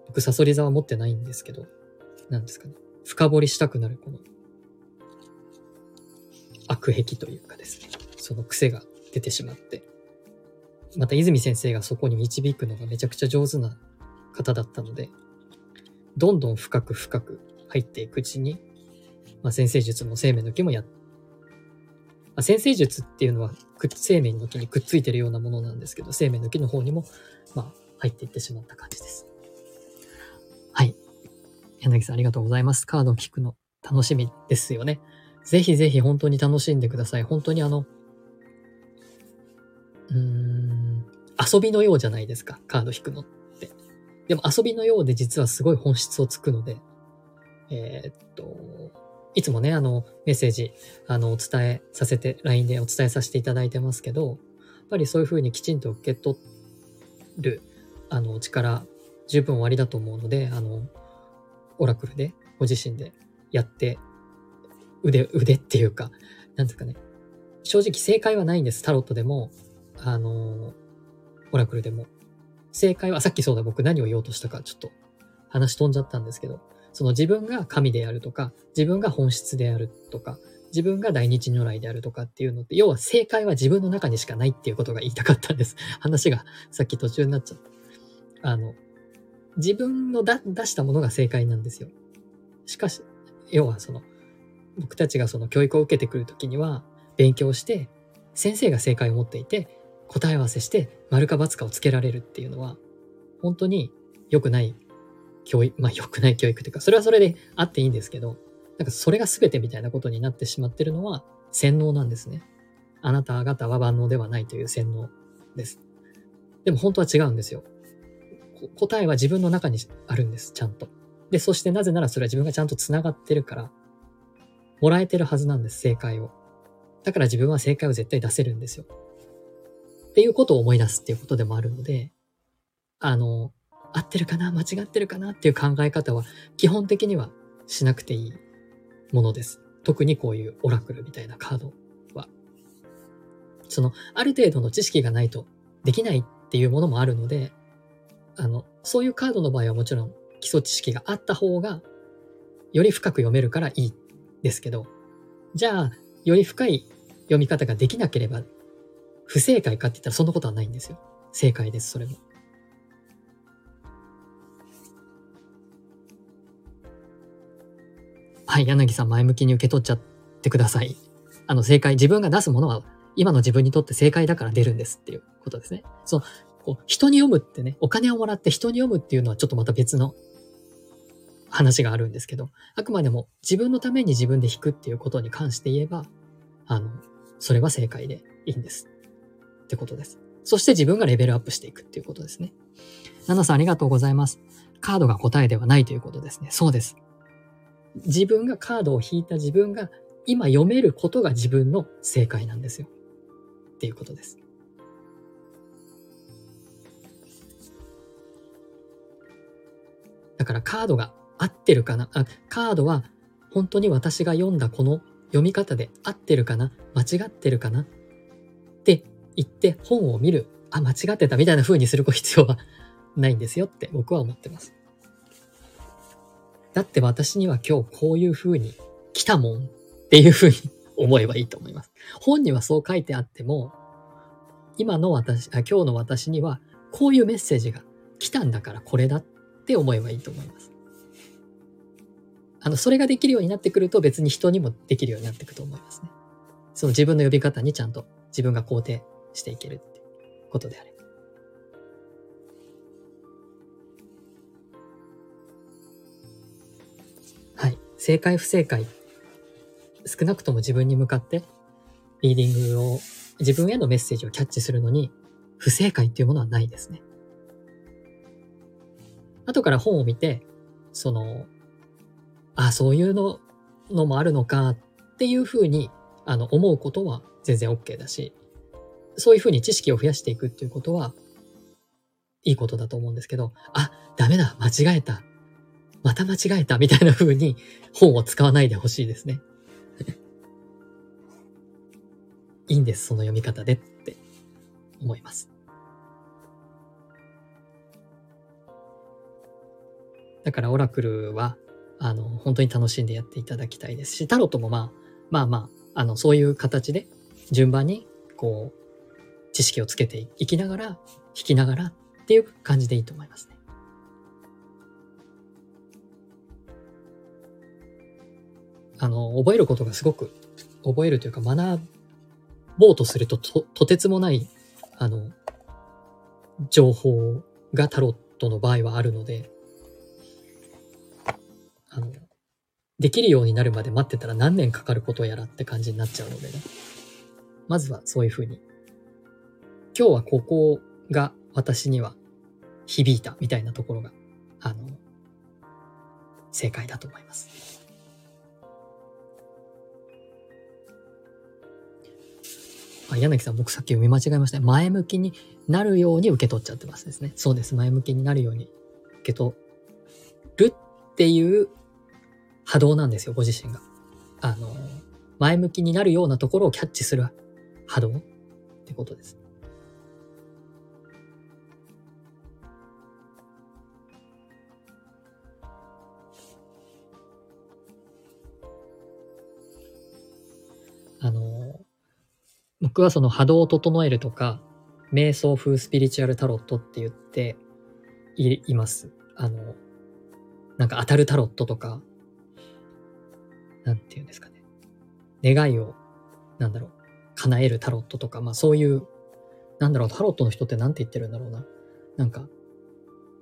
僕、サソリ座は持ってないんですけど、なんですかね。深掘りしたくなる、この、悪癖というかですね。その癖が出てしまって。また、泉先生がそこに導くのがめちゃくちゃ上手な方だったので、どんどん深く深く入っていくうちに、まあ、先生術も生命の木もやっまあ、先生術っていうのは生命の木にくっついてるようなものなんですけど、生命の木の方にも、まあ、入っていってしまった感じです。はい。柳さんありがとうございます。カードを聞くの楽しみですよね。ぜひぜひ本当に楽しんでください。本当にあの、うーん、遊びのようじゃないですか。カード引くのって。でも遊びのようで実はすごい本質をつくので、えー、っと、いつもね、あの、メッセージ、あの、お伝えさせて、LINE でお伝えさせていただいてますけど、やっぱりそういうふうにきちんと受け取る、あの、力、十分終わりだと思うので、あの、オラクルで、ご自身でやって、腕、腕っていうか、なんですかね。正直正解はないんです。タロットでも、あの、オラクルでも。正解は、さっきそうだ、僕何を言おうとしたか、ちょっと話飛んじゃったんですけど、その自分が神であるとか、自分が本質であるとか、自分が大日如来であるとかっていうのって、要は正解は自分の中にしかないっていうことが言いたかったんです。<laughs> 話がさっき途中になっちゃった。あの、自分の出したものが正解なんですよ。しかし、要はその、僕たちがその教育を受けてくるときには、勉強して、先生が正解を持っていて、答え合わせして、丸か×かをつけられるっていうのは、本当に良くない教育、まあ良くない教育というか、それはそれであっていいんですけど、なんかそれが全てみたいなことになってしまってるのは洗脳なんですね。あなた方は万能ではないという洗脳です。でも本当は違うんですよ。答えは自分の中にあるんです、ちゃんと。で、そしてなぜならそれは自分がちゃんと繋がってるから、もらえてるはずなんです、正解を。だから自分は正解を絶対出せるんですよ。っていうことを思い出すっていうことでもあるので、あの、合ってるかな？間違ってるかなっていう考え方は基本的にはしなくていいものです。特にこういうオラクルみたいなカードは。その、ある程度の知識がないとできないっていうものもあるので、あの、そういうカードの場合はもちろん基礎知識があった方がより深く読めるからいいですけど、じゃあ、より深い読み方ができなければ不正解かって言ったらそんなことはないんですよ。正解です、それも。はい、柳さん前向きに受け取っちゃってください。あの、正解、自分が出すものは今の自分にとって正解だから出るんですっていうことですね。そう、こう人に読むってね、お金をもらって人に読むっていうのはちょっとまた別の話があるんですけど、あくまでも自分のために自分で弾くっていうことに関して言えば、あの、それは正解でいいんです。ってことです。そして自分がレベルアップしていくっていうことですね。ナナさんありがとうございます。カードが答えではないということですね。そうです。自分がカードを引いた自分が今読めることが自分の正解なんですよ。っていうことです。だからカードが合ってるかな？あカードは本当に私が読んだこの読み方で合ってるかな？間違ってるかな？って言って本を見る。あ、間違ってたみたいな風にする必要はないんですよって僕は思ってます。だって私には今日こういう風に来たもんっていう風に思えばいいと思います。本にはそう書いてあっても、今の私、あ今日の私にはこういうメッセージが来たんだからこれだって思えばいいと思います。あの、それができるようになってくると別に人にもできるようになっていくと思いますね。その自分の呼び方にちゃんと自分が肯定していけるってことであれば。正解不正解、少なくとも自分に向かってリーディングを、自分へのメッセージをキャッチするのに、不正解っていうものはないですね。後から本を見て、その、あ、そういうの、のもあるのかっていうふうに、あの、思うことは全然 OK だし、そういうふうに知識を増やしていくっていうことは、いいことだと思うんですけど、あ、ダメだ、間違えた。また間違えたみたいな風に本を使わないでほしいですね。<laughs> いいんです、その読み方でって思います。だからオラクルは、あの、本当に楽しんでやっていただきたいですし、タロットもまあ、まあまあ、あの、そういう形で、順番に、こう、知識をつけていきながら、弾きながらっていう感じでいいと思いますね。あの、覚えることがすごく、覚えるというか学ぼうとするとと、とてつもない、あの、情報がタロットの場合はあるので、あの、できるようになるまで待ってたら何年かかることやらって感じになっちゃうのでね。まずはそういうふうに。今日はここが私には響いたみたいなところが、あの、正解だと思います。あ、柳さん、僕さっき読み間違えましたね。前向きになるように受け取っちゃってますですね。そうです。前向きになるように受け取るっていう波動なんですよ、ご自身が。あの、前向きになるようなところをキャッチする波動ってことです。僕はその波動を整えるとか、瞑想風スピリチュアルタロットって言っています。あの、なんか当たるタロットとか、なんて言うんですかね。願いを、なんだろう、叶えるタロットとか、まあそういう、なんだろう、タロットの人って何て言ってるんだろうな。なんか、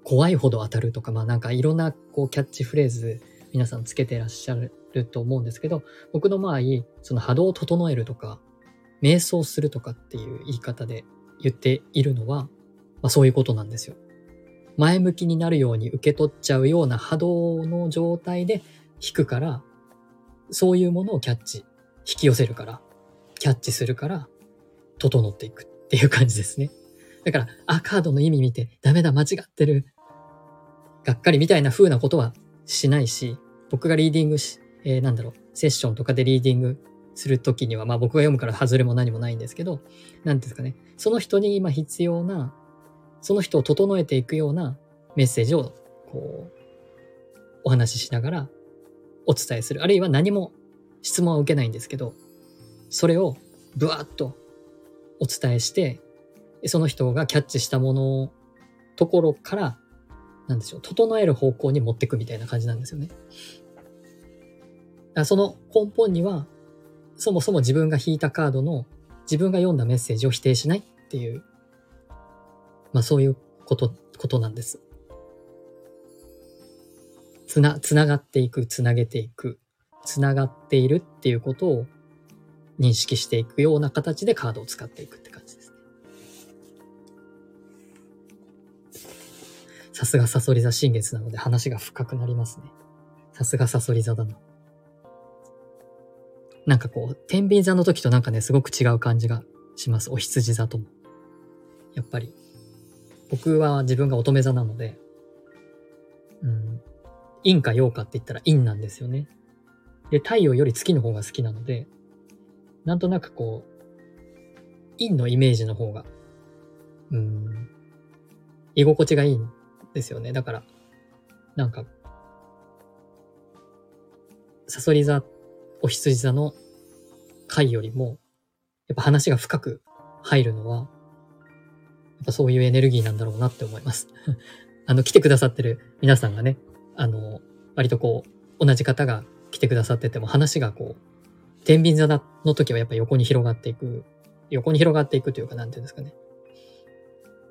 怖いほど当たるとか、まあなんかいろんなこうキャッチフレーズ皆さんつけてらっしゃると思うんですけど、僕の場合、その波動を整えるとか、瞑想するとかっていう言い方で言っているのは、まあそういうことなんですよ。前向きになるように受け取っちゃうような波動の状態で弾くから、そういうものをキャッチ、引き寄せるから、キャッチするから、整っていくっていう感じですね。だから、あ、カードの意味見て、ダメだ、間違ってる。がっかりみたいな風なことはしないし、僕がリーディングし、えー、なんだろう、セッションとかでリーディングするときには、まあ僕が読むから外れも何もないんですけど、なんですかね、その人に今必要なその人を整えていくようなメッセージを、こう、お話ししながらお伝えする。あるいは何も質問は受けないんですけど、それをブワーッとお伝えして、その人がキャッチしたもの、ところから、なんでしょう、整える方向に持っていくみたいな感じなんですよね。その根本には、そもそも自分が引いたカードの自分が読んだメッセージを否定しないっていうまあそういうこと、ことなんです。つな、つながっていく、つなげていく、つながっているっていうことを認識していくような形でカードを使っていくって感じですね。さすがサソリ座新月なので話が深くなりますね。さすがサソリ座だな。なんかこう、天秤座の時となんかね、すごく違う感じがします。お羊座とも。やっぱり。僕は自分が乙女座なので、うん、陰か陽かって言ったら陰なんですよね。で、太陽より月の方が好きなので、なんとなくこう、陰のイメージの方が、うん、居心地がいいんですよね。だから、なんか、サソリ座って、お羊座の回よりも、やっぱ話が深く入るのは、やっぱそういうエネルギーなんだろうなって思います。<laughs> あの、来てくださってる皆さんがね、あの、割とこう、同じ方が来てくださってても話がこう、天秤座の時はやっぱ横に広がっていく、横に広がっていくというか、なんていうんですかね。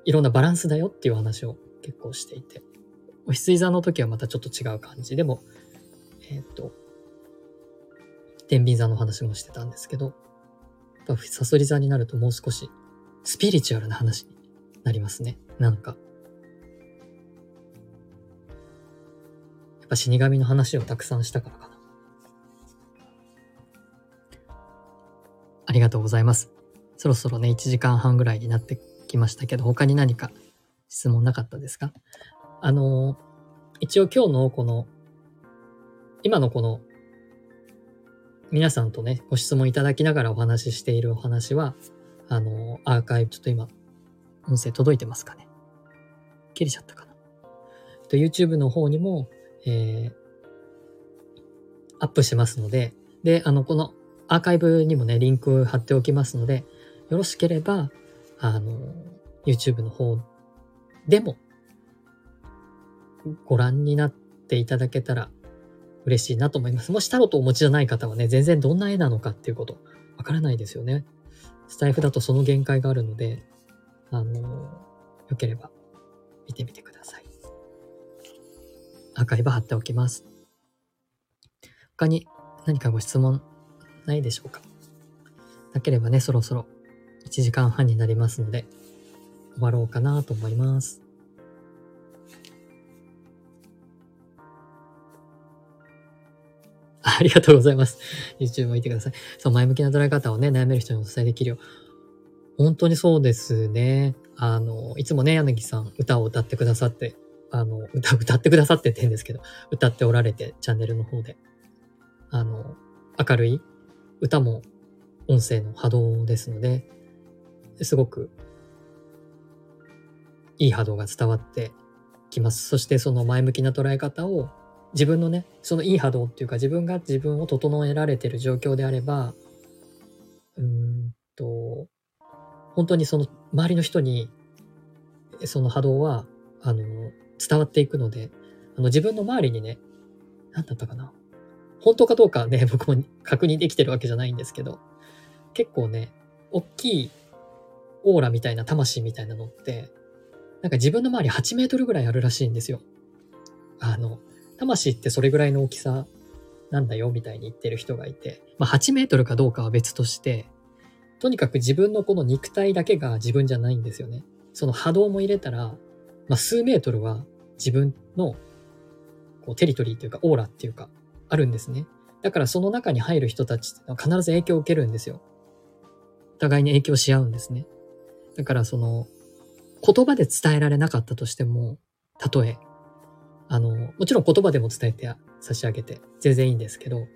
いろんなバランスだよっていう話を結構していて。お羊座の時はまたちょっと違う感じでも、えっ、ー、と、天秤座の話もしてたんですけど、やっぱサソリ座になるともう少しスピリチュアルな話になりますね。なんか。やっぱ死神の話をたくさんしたからかな。ありがとうございます。そろそろね、1時間半ぐらいになってきましたけど、他に何か質問なかったですか？あの一応今日のこの、今のこの皆さんとね、ご質問いただきながらお話ししているお話は、あの、アーカイブ、ちょっと今、音声届いてますかね？切れちゃったかな？と YouTube の方にも、えー、アップしますので、で、あの、このアーカイブにもね、リンク貼っておきますので、よろしければ、あの、YouTube の方でも、ご覧になっていただけたら嬉しいなと思います。もしタロットをお持ちじゃない方はね、全然どんな絵なのかっていうこと、わからないですよね。スタイフだとその限界があるので、あの、よければ見てみてください。アーカイブ貼っておきます。他に何かご質問ないでしょうか？なければね、そろそろ1時間半になりますので、終わろうかなと思います。ありがとうございます。YouTube も見てください。そう、前向きな捉え方をね、悩める人にお伝えできるよ。本当にそうですね。あの、いつもね、柳さん、歌を歌ってくださって、あの、歌、歌ってくださってって言うんですけど、歌っておられて、チャンネルの方で。あの、明るい歌も音声の波動ですので、すごくいい波動が伝わってきます。そしてその前向きな捉え方を自分のね、そのいい波動っていうか自分が自分を整えられてる状況であれば、うんと、本当にその周りの人にその波動は、あの、伝わっていくので、あの自分の周りにね、何だったかな。本当かどうかね、<laughs> 僕も確認できてるわけじゃないんですけど、結構ね、大きいオーラみたいな魂みたいなのって、なんか自分の周り8メートルぐらいあるらしいんですよ。あの、魂ってそれぐらいの大きさなんだよみたいに言ってる人がいて、まあ8メートルかどうかは別として、とにかく自分のこの肉体だけが自分じゃないんですよね。その波動も入れたら、まあ数メートルは自分のこうテリトリーというかオーラっていうかあるんですね。だからその中に入る人たちってのは必ず影響を受けるんですよ。お互いに影響し合うんですね。だからその言葉で伝えられなかったとしても、たとえあの、もちろん言葉でも伝えて差し上げて全然いいんですけど、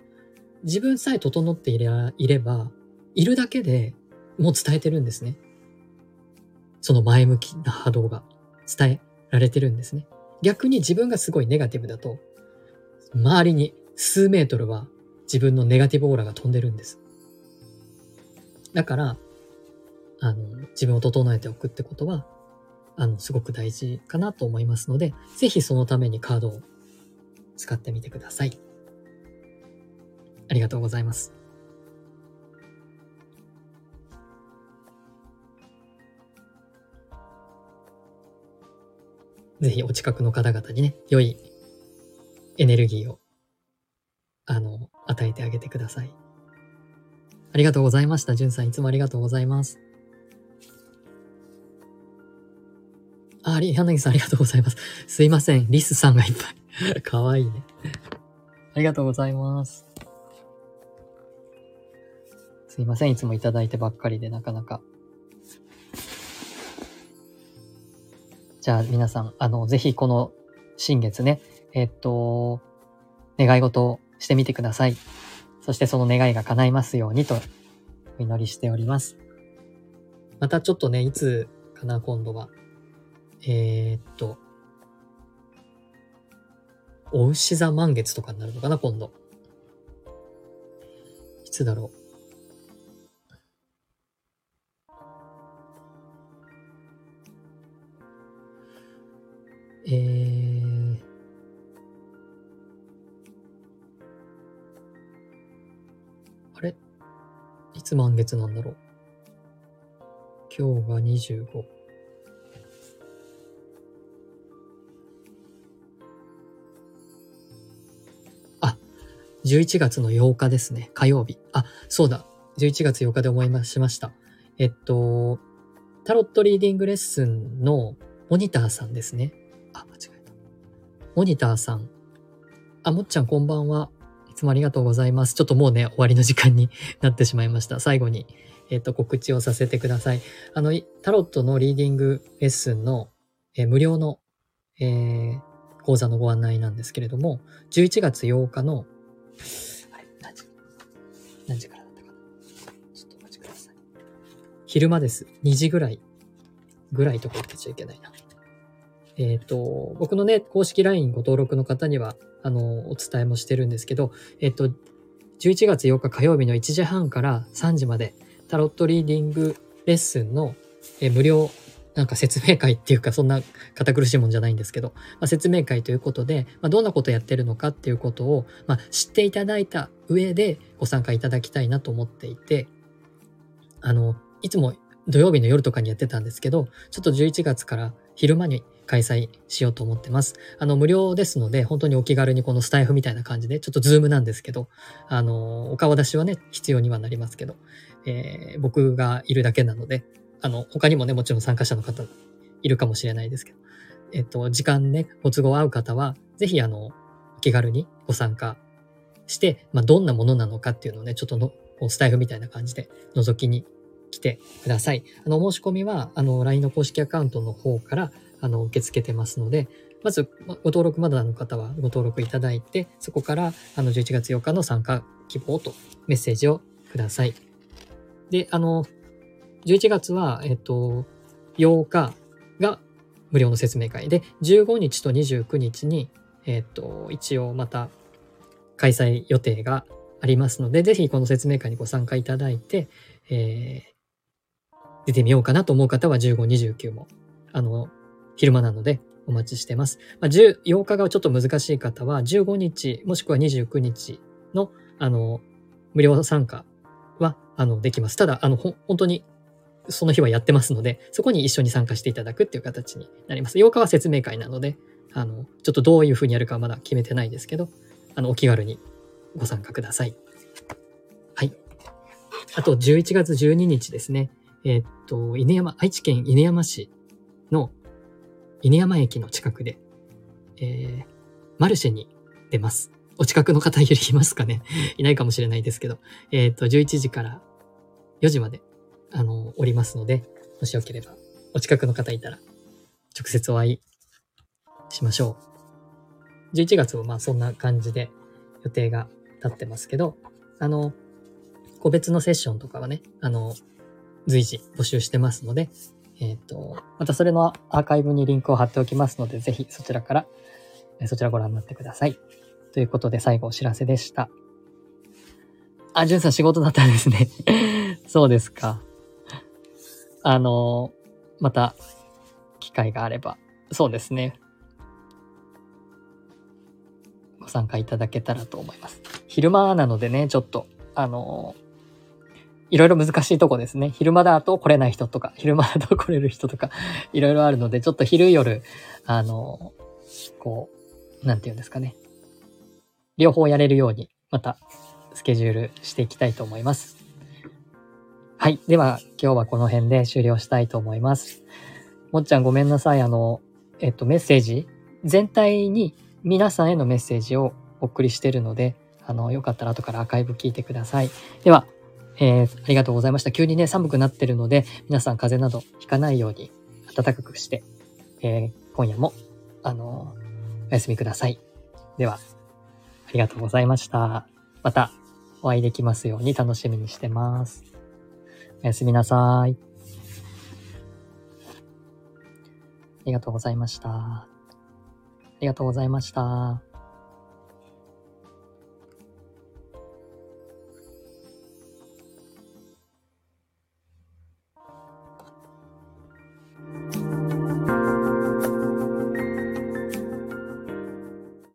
自分さえ整っていれいれば、いるだけでもう伝えてるんですね。その前向きな波動が伝えられてるんですね。逆に自分がすごいネガティブだと、周りに数メートルは自分のネガティブオーラが飛んでるんです。だから、あの、自分を整えておくってことは、あの、すごく大事かなと思いますので、ぜひそのためにカードを使ってみてください。ありがとうございます。ぜひお近くの方々にね、良いエネルギーを、あの、与えてあげてください。ありがとうございました。じゅんさん、いつもありがとうございます。り、柳さんありがとうございます。すいません。リスさんがいっぱい。<laughs> かわいいね。ありがとうございます。すいません。いつもいただいてばっかりでなかなか。じゃあ皆さん、あの、ぜひこの新月ね、えっと、願い事をしてみてください。そしてその願いが叶いますようにとお祈りしております。またちょっとね、いつかな、今度は。えー、っと、お牛座満月とかになるのかな、今度。いつだろう。えー、あれ？いつ満月なんだろう今日が25。11月の8日ですね。火曜日。あ、そうだ。11月8日で思いましました。えっと、タロットリーディングレッスンのモニターさんですね。あ、間違えた。モニターさん。あ、もっちゃんこんばんは。いつもありがとうございます。ちょっともうね、終わりの時間に <laughs> なってしまいました。最後に、えっと、告知をさせてください。あの、タロットのリーディングレッスンの、え、無料の、えー、講座のご案内なんですけれども、11月8日の何時からだったかな。ちょっとお待ちください。昼間です。2時ぐらい。ぐらいとか言ってちゃいけないな。えっ、ー、と、僕のね、公式 LINE ご登録の方には、あの、お伝えもしてるんですけど、えっ、ー、と、11月8日火曜日の1時半から3時まで、タロットリーディングレッスンの、えー、無料なんか説明会っていうかそんな堅苦しいもんじゃないんですけど、まあ、説明会ということで、まあ、どんなことやってるのかっていうことを、まあ、知っていただいた上でご参加いただきたいなと思っていて、あの、いつも土曜日の夜とかにやってたんですけど、ちょっと11月から昼間に開催しようと思ってます。あの、無料ですので、本当にお気軽にこのスタイフみたいな感じで、ちょっとズームなんですけど、あの、お顔出しはね、必要にはなりますけど、えー、僕がいるだけなので、あの、他にもね、もちろん参加者の方いるかもしれないですけど、えっと、時間ね、ご都合合う方は、ぜひあの、気軽にご参加して、まあ、どんなものなのかっていうのをね、ちょっとの、スタイフみたいな感じで覗きに来てください。あの、申し込みは、あの、LINE の公式アカウントの方から、あの、受け付けてますので、まず、ご登録まだの方はご登録いただいて、そこから、あの、11月8日の参加希望とメッセージをください。で、あの、11月は、えっと、8日が無料の説明会で、15日と29日に、えっと、一応また開催予定がありますので、ぜひこの説明会にご参加いただいて、えー、出てみようかなと思う方は15、29も、あの、昼間なのでお待ちしてます。まあ、10 8日がちょっと難しい方は、15日もしくは29日の、あの、無料参加は、あの、できます。ただ、あの、本当にその日はやってますので、そこに一緒に参加していただくっていう形になります。8日は説明会なので、あの、ちょっとどういうふうにやるかはまだ決めてないですけど、あの、お気軽にご参加ください。はい。あと、11月12日ですね。えー、っと、犬山、愛知県犬山市の犬山駅の近くで、えー、マルシェに出ます。お近くの方いますかね？<laughs> いないかもしれないですけど、えー、っと、11時から4時まであの、おりますので、もしよければ、お近くの方いたら、直接お会いしましょう。11月もまあそんな感じで予定が立ってますけど、あの、個別のセッションとかはね、あの、随時募集してますので、えっ、ー、と、またそれのアーカイブにリンクを貼っておきますので、ぜひそちらから、そちらご覧になってください。ということで最後お知らせでした。あ、じゅんさん仕事だったんですね。<laughs> そうですか。あの、また、機会があれば、そうですね。ご参加いただけたらと思います。昼間なのでね、ちょっと、あの、いろいろ難しいとこですね。昼間だと来れない人とか、昼間だと来れる人とか、<laughs> いろいろあるので、ちょっと昼夜、あの、こう、なんて言うんですかね。両方やれるように、また、スケジュールしていきたいと思います。はい。では、今日はこの辺で終了したいと思います。もっちゃんごめんなさい。あの、えっと、メッセージ、全体に皆さんへのメッセージをお送りしてるので、あの、よかったら後からアーカイブ聞いてください。では、えー、ありがとうございました。急にね、寒くなってるので、皆さん風邪などひかないように暖かくして、えー、今夜も、あのお休みください。では、ありがとうございました。またお会いできますように楽しみにしてます。おやすみなさい。ありがとうございました。ありがとうございました。